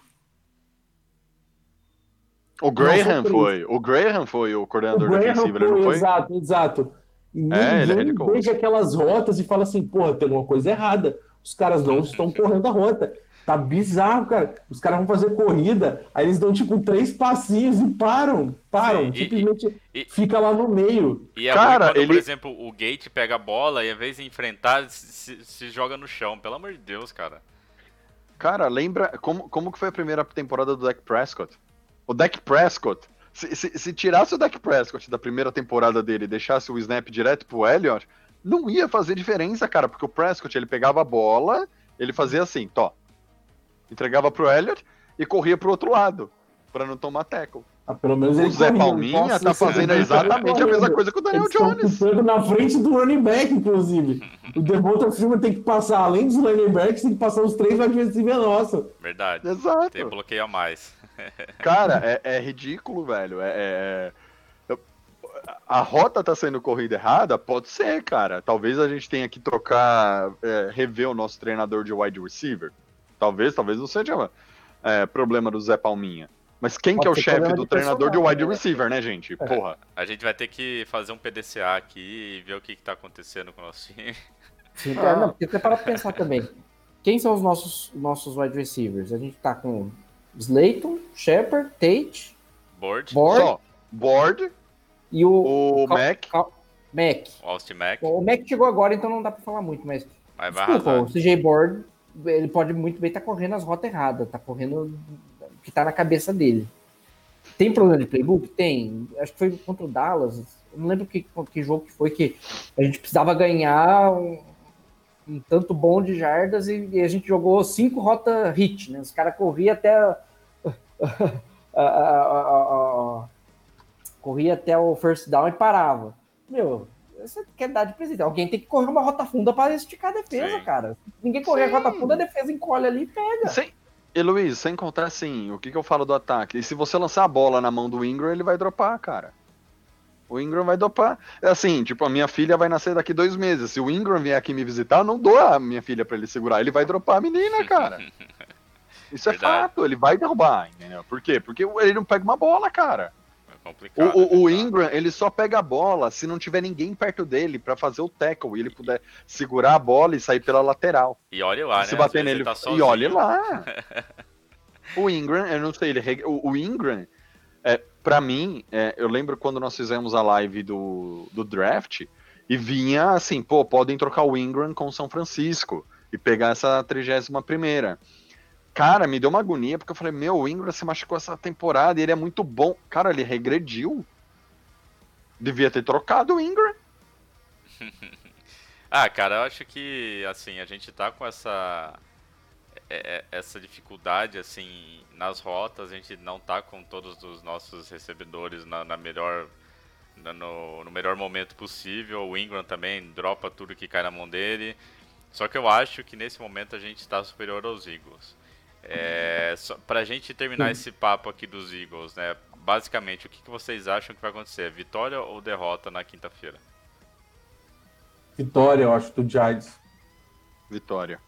[SPEAKER 4] O Graham
[SPEAKER 7] foi
[SPEAKER 4] foi, o Graham foi o
[SPEAKER 7] O
[SPEAKER 4] coordenador
[SPEAKER 7] Graham
[SPEAKER 4] defensivo, ele não foi?
[SPEAKER 7] Exato, exato. E
[SPEAKER 4] É, ele é
[SPEAKER 7] veja aquelas rotas e fala assim, porra, tem alguma coisa errada. Os caras não estão correndo a rota. Tá bizarro, cara. Os caras vão fazer corrida, aí eles dão tipo três passinhos e param. Param.
[SPEAKER 3] Sim, e-
[SPEAKER 7] simplesmente
[SPEAKER 3] e-
[SPEAKER 7] fica lá no meio.
[SPEAKER 3] E é
[SPEAKER 4] Cara,
[SPEAKER 3] quando, por
[SPEAKER 4] ele-
[SPEAKER 3] exemplo, o Gate pega a bola e, ao invés de enfrentar, se, se joga no chão. Pelo amor de Deus, cara.
[SPEAKER 4] Cara, lembra como, como que foi a primeira temporada do Dak Prescott? O Dak Prescott, se, se, se tirasse o Dak Prescott da primeira temporada dele e deixasse o snap direto pro Elliott, não ia fazer diferença, cara, porque o Prescott, ele pegava a bola, ele fazia assim, tó, entregava pro Elliott e corria pro outro lado, pra não tomar tackle.
[SPEAKER 7] Ah, pelo menos
[SPEAKER 4] O
[SPEAKER 7] ele
[SPEAKER 4] Zé
[SPEAKER 7] corria.
[SPEAKER 4] Palminha tá fazendo exatamente a mesma coisa que o Daniel
[SPEAKER 7] Eles
[SPEAKER 4] Jones.
[SPEAKER 7] na frente do running back, inclusive. O Devonta Freeman tem que passar, além dos running backs, tem que passar os três wide receiver nossa.
[SPEAKER 3] Verdade.
[SPEAKER 4] Exato.
[SPEAKER 3] Tem bloqueio a mais. <laughs>
[SPEAKER 4] Cara, é, é ridículo, velho. É, é- é- A rota tá sendo corrida errada? Pode ser, cara. Talvez a gente tenha que trocar, é, rever o nosso treinador de wide receiver. Talvez, talvez não seja é, problema do Zé Palminha. Mas quem
[SPEAKER 5] Pode
[SPEAKER 4] que é o chefe do
[SPEAKER 5] de
[SPEAKER 4] treinador de wide
[SPEAKER 5] né?
[SPEAKER 4] receiver, né, gente? Porra.
[SPEAKER 3] A gente vai ter que fazer um PDCA aqui e ver o que, que tá acontecendo com o nosso time.
[SPEAKER 5] Sim,
[SPEAKER 4] Ah.
[SPEAKER 5] é, não, porque você para pra pensar também. Quem são os nossos, nossos wide receivers? A gente tá com Slayton, Shepard, Tate,
[SPEAKER 3] Board,
[SPEAKER 5] Board
[SPEAKER 4] Só, Board,
[SPEAKER 5] e o,
[SPEAKER 4] o
[SPEAKER 5] Cal-
[SPEAKER 4] Mac.
[SPEAKER 5] Cal- Mac.
[SPEAKER 3] o Austin.
[SPEAKER 5] Bom, O Mac chegou agora, então não dá pra falar muito, mas
[SPEAKER 3] Mas vai
[SPEAKER 5] desculpa, o CJ Board, ele pode muito bem estar correndo as rotas erradas, tá correndo o que tá na cabeça dele. Tem problema de playbook? Tem. Acho que foi contra o Dallas. Eu não lembro que, que jogo que foi que a gente precisava ganhar um, um tanto bom de jardas e, e a gente jogou cinco rotas hit, né? Os caras corriam até. A- a- a- a- a- corria até o first down e parava. Meu, você quer dar de presente. Alguém tem que correr uma rota funda para esticar a defesa,
[SPEAKER 3] Sim.
[SPEAKER 5] cara. Se ninguém correr a rota funda, a defesa encolhe ali e pega.
[SPEAKER 4] Sem... E Luiz, sem contar assim, o que, que eu falo do ataque? E se você lançar a bola na mão do Ingram, ele vai dropar, cara. O Ingram vai dropar. É Assim, tipo, a minha filha vai nascer daqui dois meses. Se o Ingram vier aqui me visitar, eu não dou a minha filha pra ele segurar. Ele vai dropar a menina, <laughs> cara. Isso é
[SPEAKER 3] Verdade.
[SPEAKER 4] fato, ele vai derrubar, entendeu? Por quê? Porque ele não pega uma bola, cara.
[SPEAKER 3] É
[SPEAKER 4] O, o, o
[SPEAKER 3] é complicado.
[SPEAKER 4] Ingram, ele só pega a bola se não tiver ninguém perto dele pra fazer o tackle e ele puder segurar a bola e sair pela lateral.
[SPEAKER 3] E olha lá, né?
[SPEAKER 4] se
[SPEAKER 3] Às
[SPEAKER 4] bater nele.
[SPEAKER 3] ele tá
[SPEAKER 4] e olha lá. <laughs> o Ingram, eu não sei, ele, o, o Ingram, é, pra mim, é, eu lembro quando nós fizemos a live do, do draft e vinha assim, pô, podem trocar o Ingram com o São Francisco e pegar essa 31 primeira. Cara, me deu uma agonia, porque eu falei, meu, o Ingram se machucou essa temporada e ele é muito bom. Cara, ele regrediu. Devia ter trocado o Ingram. <laughs>
[SPEAKER 3] Ah, cara, eu acho que, assim, a gente tá com essa é- é- essa dificuldade, assim, nas rotas, a gente não tá com todos os nossos recebedores na, na melhor no, no melhor momento possível. O Ingram também dropa tudo que cai na mão dele. Só que eu acho que nesse momento a gente está superior aos Eagles. É, só, pra gente terminar esse papo aqui dos Eagles, né? Basicamente, o que, que vocês acham que vai acontecer? Vitória ou derrota na quinta-feira?
[SPEAKER 7] Vitória, eu acho, do Giants.
[SPEAKER 4] Vitória.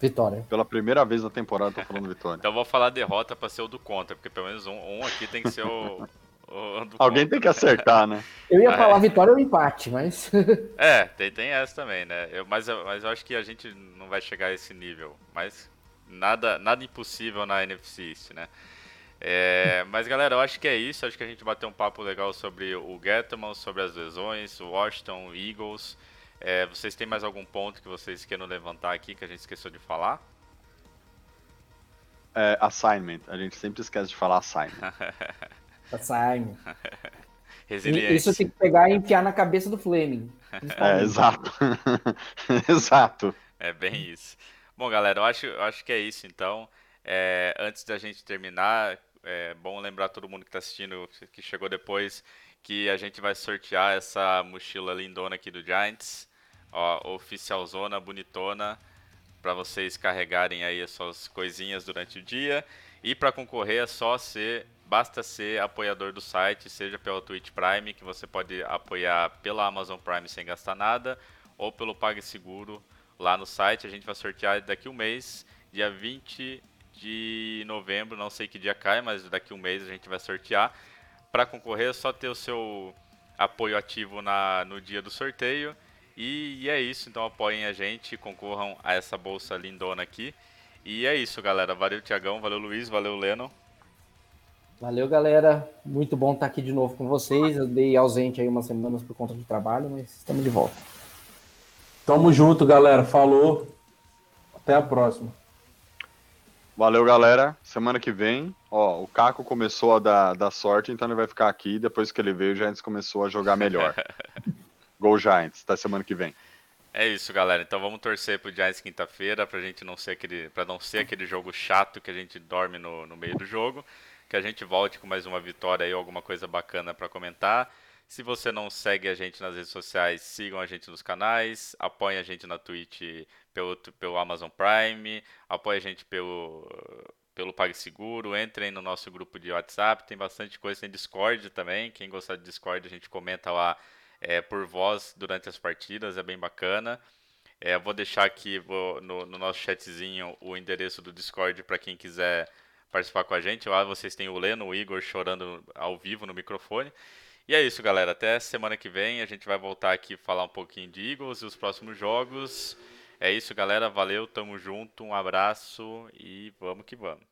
[SPEAKER 5] Vitória.
[SPEAKER 4] Pela primeira vez na temporada, tô falando vitória.
[SPEAKER 3] Então eu vou falar derrota pra ser o do contra, porque pelo menos um, um aqui tem que ser o, o do
[SPEAKER 4] Alguém
[SPEAKER 3] contra.
[SPEAKER 4] tem que acertar, né? <laughs>
[SPEAKER 5] Eu ia
[SPEAKER 3] Ah,
[SPEAKER 5] falar
[SPEAKER 3] é.
[SPEAKER 5] vitória ou empate, mas. <laughs>
[SPEAKER 3] É, tem, tem essa também, né? Eu, mas, mas eu acho que a gente não vai chegar a esse nível. Mas nada, nada impossível na NFC East, né? É, <laughs> mas galera, eu acho que é isso. Acho que a gente bateu um papo legal sobre o Gettman, sobre as lesões, o Washington, o Eagles. É, vocês têm mais algum ponto que vocês queiram levantar aqui que a gente esqueceu de falar?
[SPEAKER 4] É, assignment. A gente sempre esquece de falar assignment. <laughs> <laughs>
[SPEAKER 3] Resiliência.
[SPEAKER 5] Isso tem que pegar e enfiar na cabeça do Fleming.
[SPEAKER 4] É, exato. exato.
[SPEAKER 3] É bem isso. Bom, galera, eu acho, eu acho que é isso então. É, antes da gente terminar, é bom lembrar todo mundo que está assistindo, que chegou depois, que a gente vai sortear essa mochila lindona aqui do Giants. Ó, oficialzona, bonitona, para vocês carregarem aí as suas coisinhas durante o dia. E para concorrer é só ser, basta ser apoiador do site, seja pela Twitch Prime, que você pode apoiar pela Amazon Prime sem gastar nada, ou pelo PagSeguro lá no site. A gente vai sortear daqui um mês, dia 20 de novembro, não sei que dia cai, mas daqui um mês a gente vai sortear. Para concorrer é só ter o seu apoio ativo na, no dia do sorteio. E, e é isso, então apoiem a gente, concorram a essa bolsa lindona aqui. E é isso, galera. Valeu, Tiagão. Valeu, Luiz. Valeu, Leno.
[SPEAKER 5] Valeu, galera. Muito bom estar aqui de novo com vocês. Eu dei ausente aí umas semanas por conta de trabalho, mas estamos de volta.
[SPEAKER 7] Tamo junto, galera. Falou. Até a próxima.
[SPEAKER 4] Valeu, galera. Semana que vem, ó, o Caco começou a dar, dar sorte, então ele vai ficar aqui. Depois que ele veio, o Giants começou a jogar melhor. <laughs> Gol Giants, até semana que vem.
[SPEAKER 3] É isso, galera. Então vamos torcer pro Giants quinta-feira pra gente não ser aquele, para não ser aquele jogo chato que a gente dorme no, no meio do jogo, que a gente volte com mais uma vitória aí, alguma coisa bacana para comentar. Se você não segue a gente nas redes sociais, sigam a gente nos canais, apoiem a gente na Twitch pelo, pelo Amazon Prime, apoiem a gente pelo, pelo PagSeguro, entrem no nosso grupo de WhatsApp, tem bastante coisa, tem Discord também, quem gostar de Discord a gente comenta lá é, por voz durante as partidas, é bem bacana. É, vou deixar aqui vou, no, no, nosso chatzinho o endereço do Discord para quem quiser participar com a gente. Lá vocês têm o Leno, o Igor chorando ao vivo no microfone. E é isso, galera. Até semana que vem a gente vai voltar aqui falar um pouquinho de Eagles e os próximos jogos. É isso, galera. Valeu, tamo junto. Um abraço e vamos que vamos.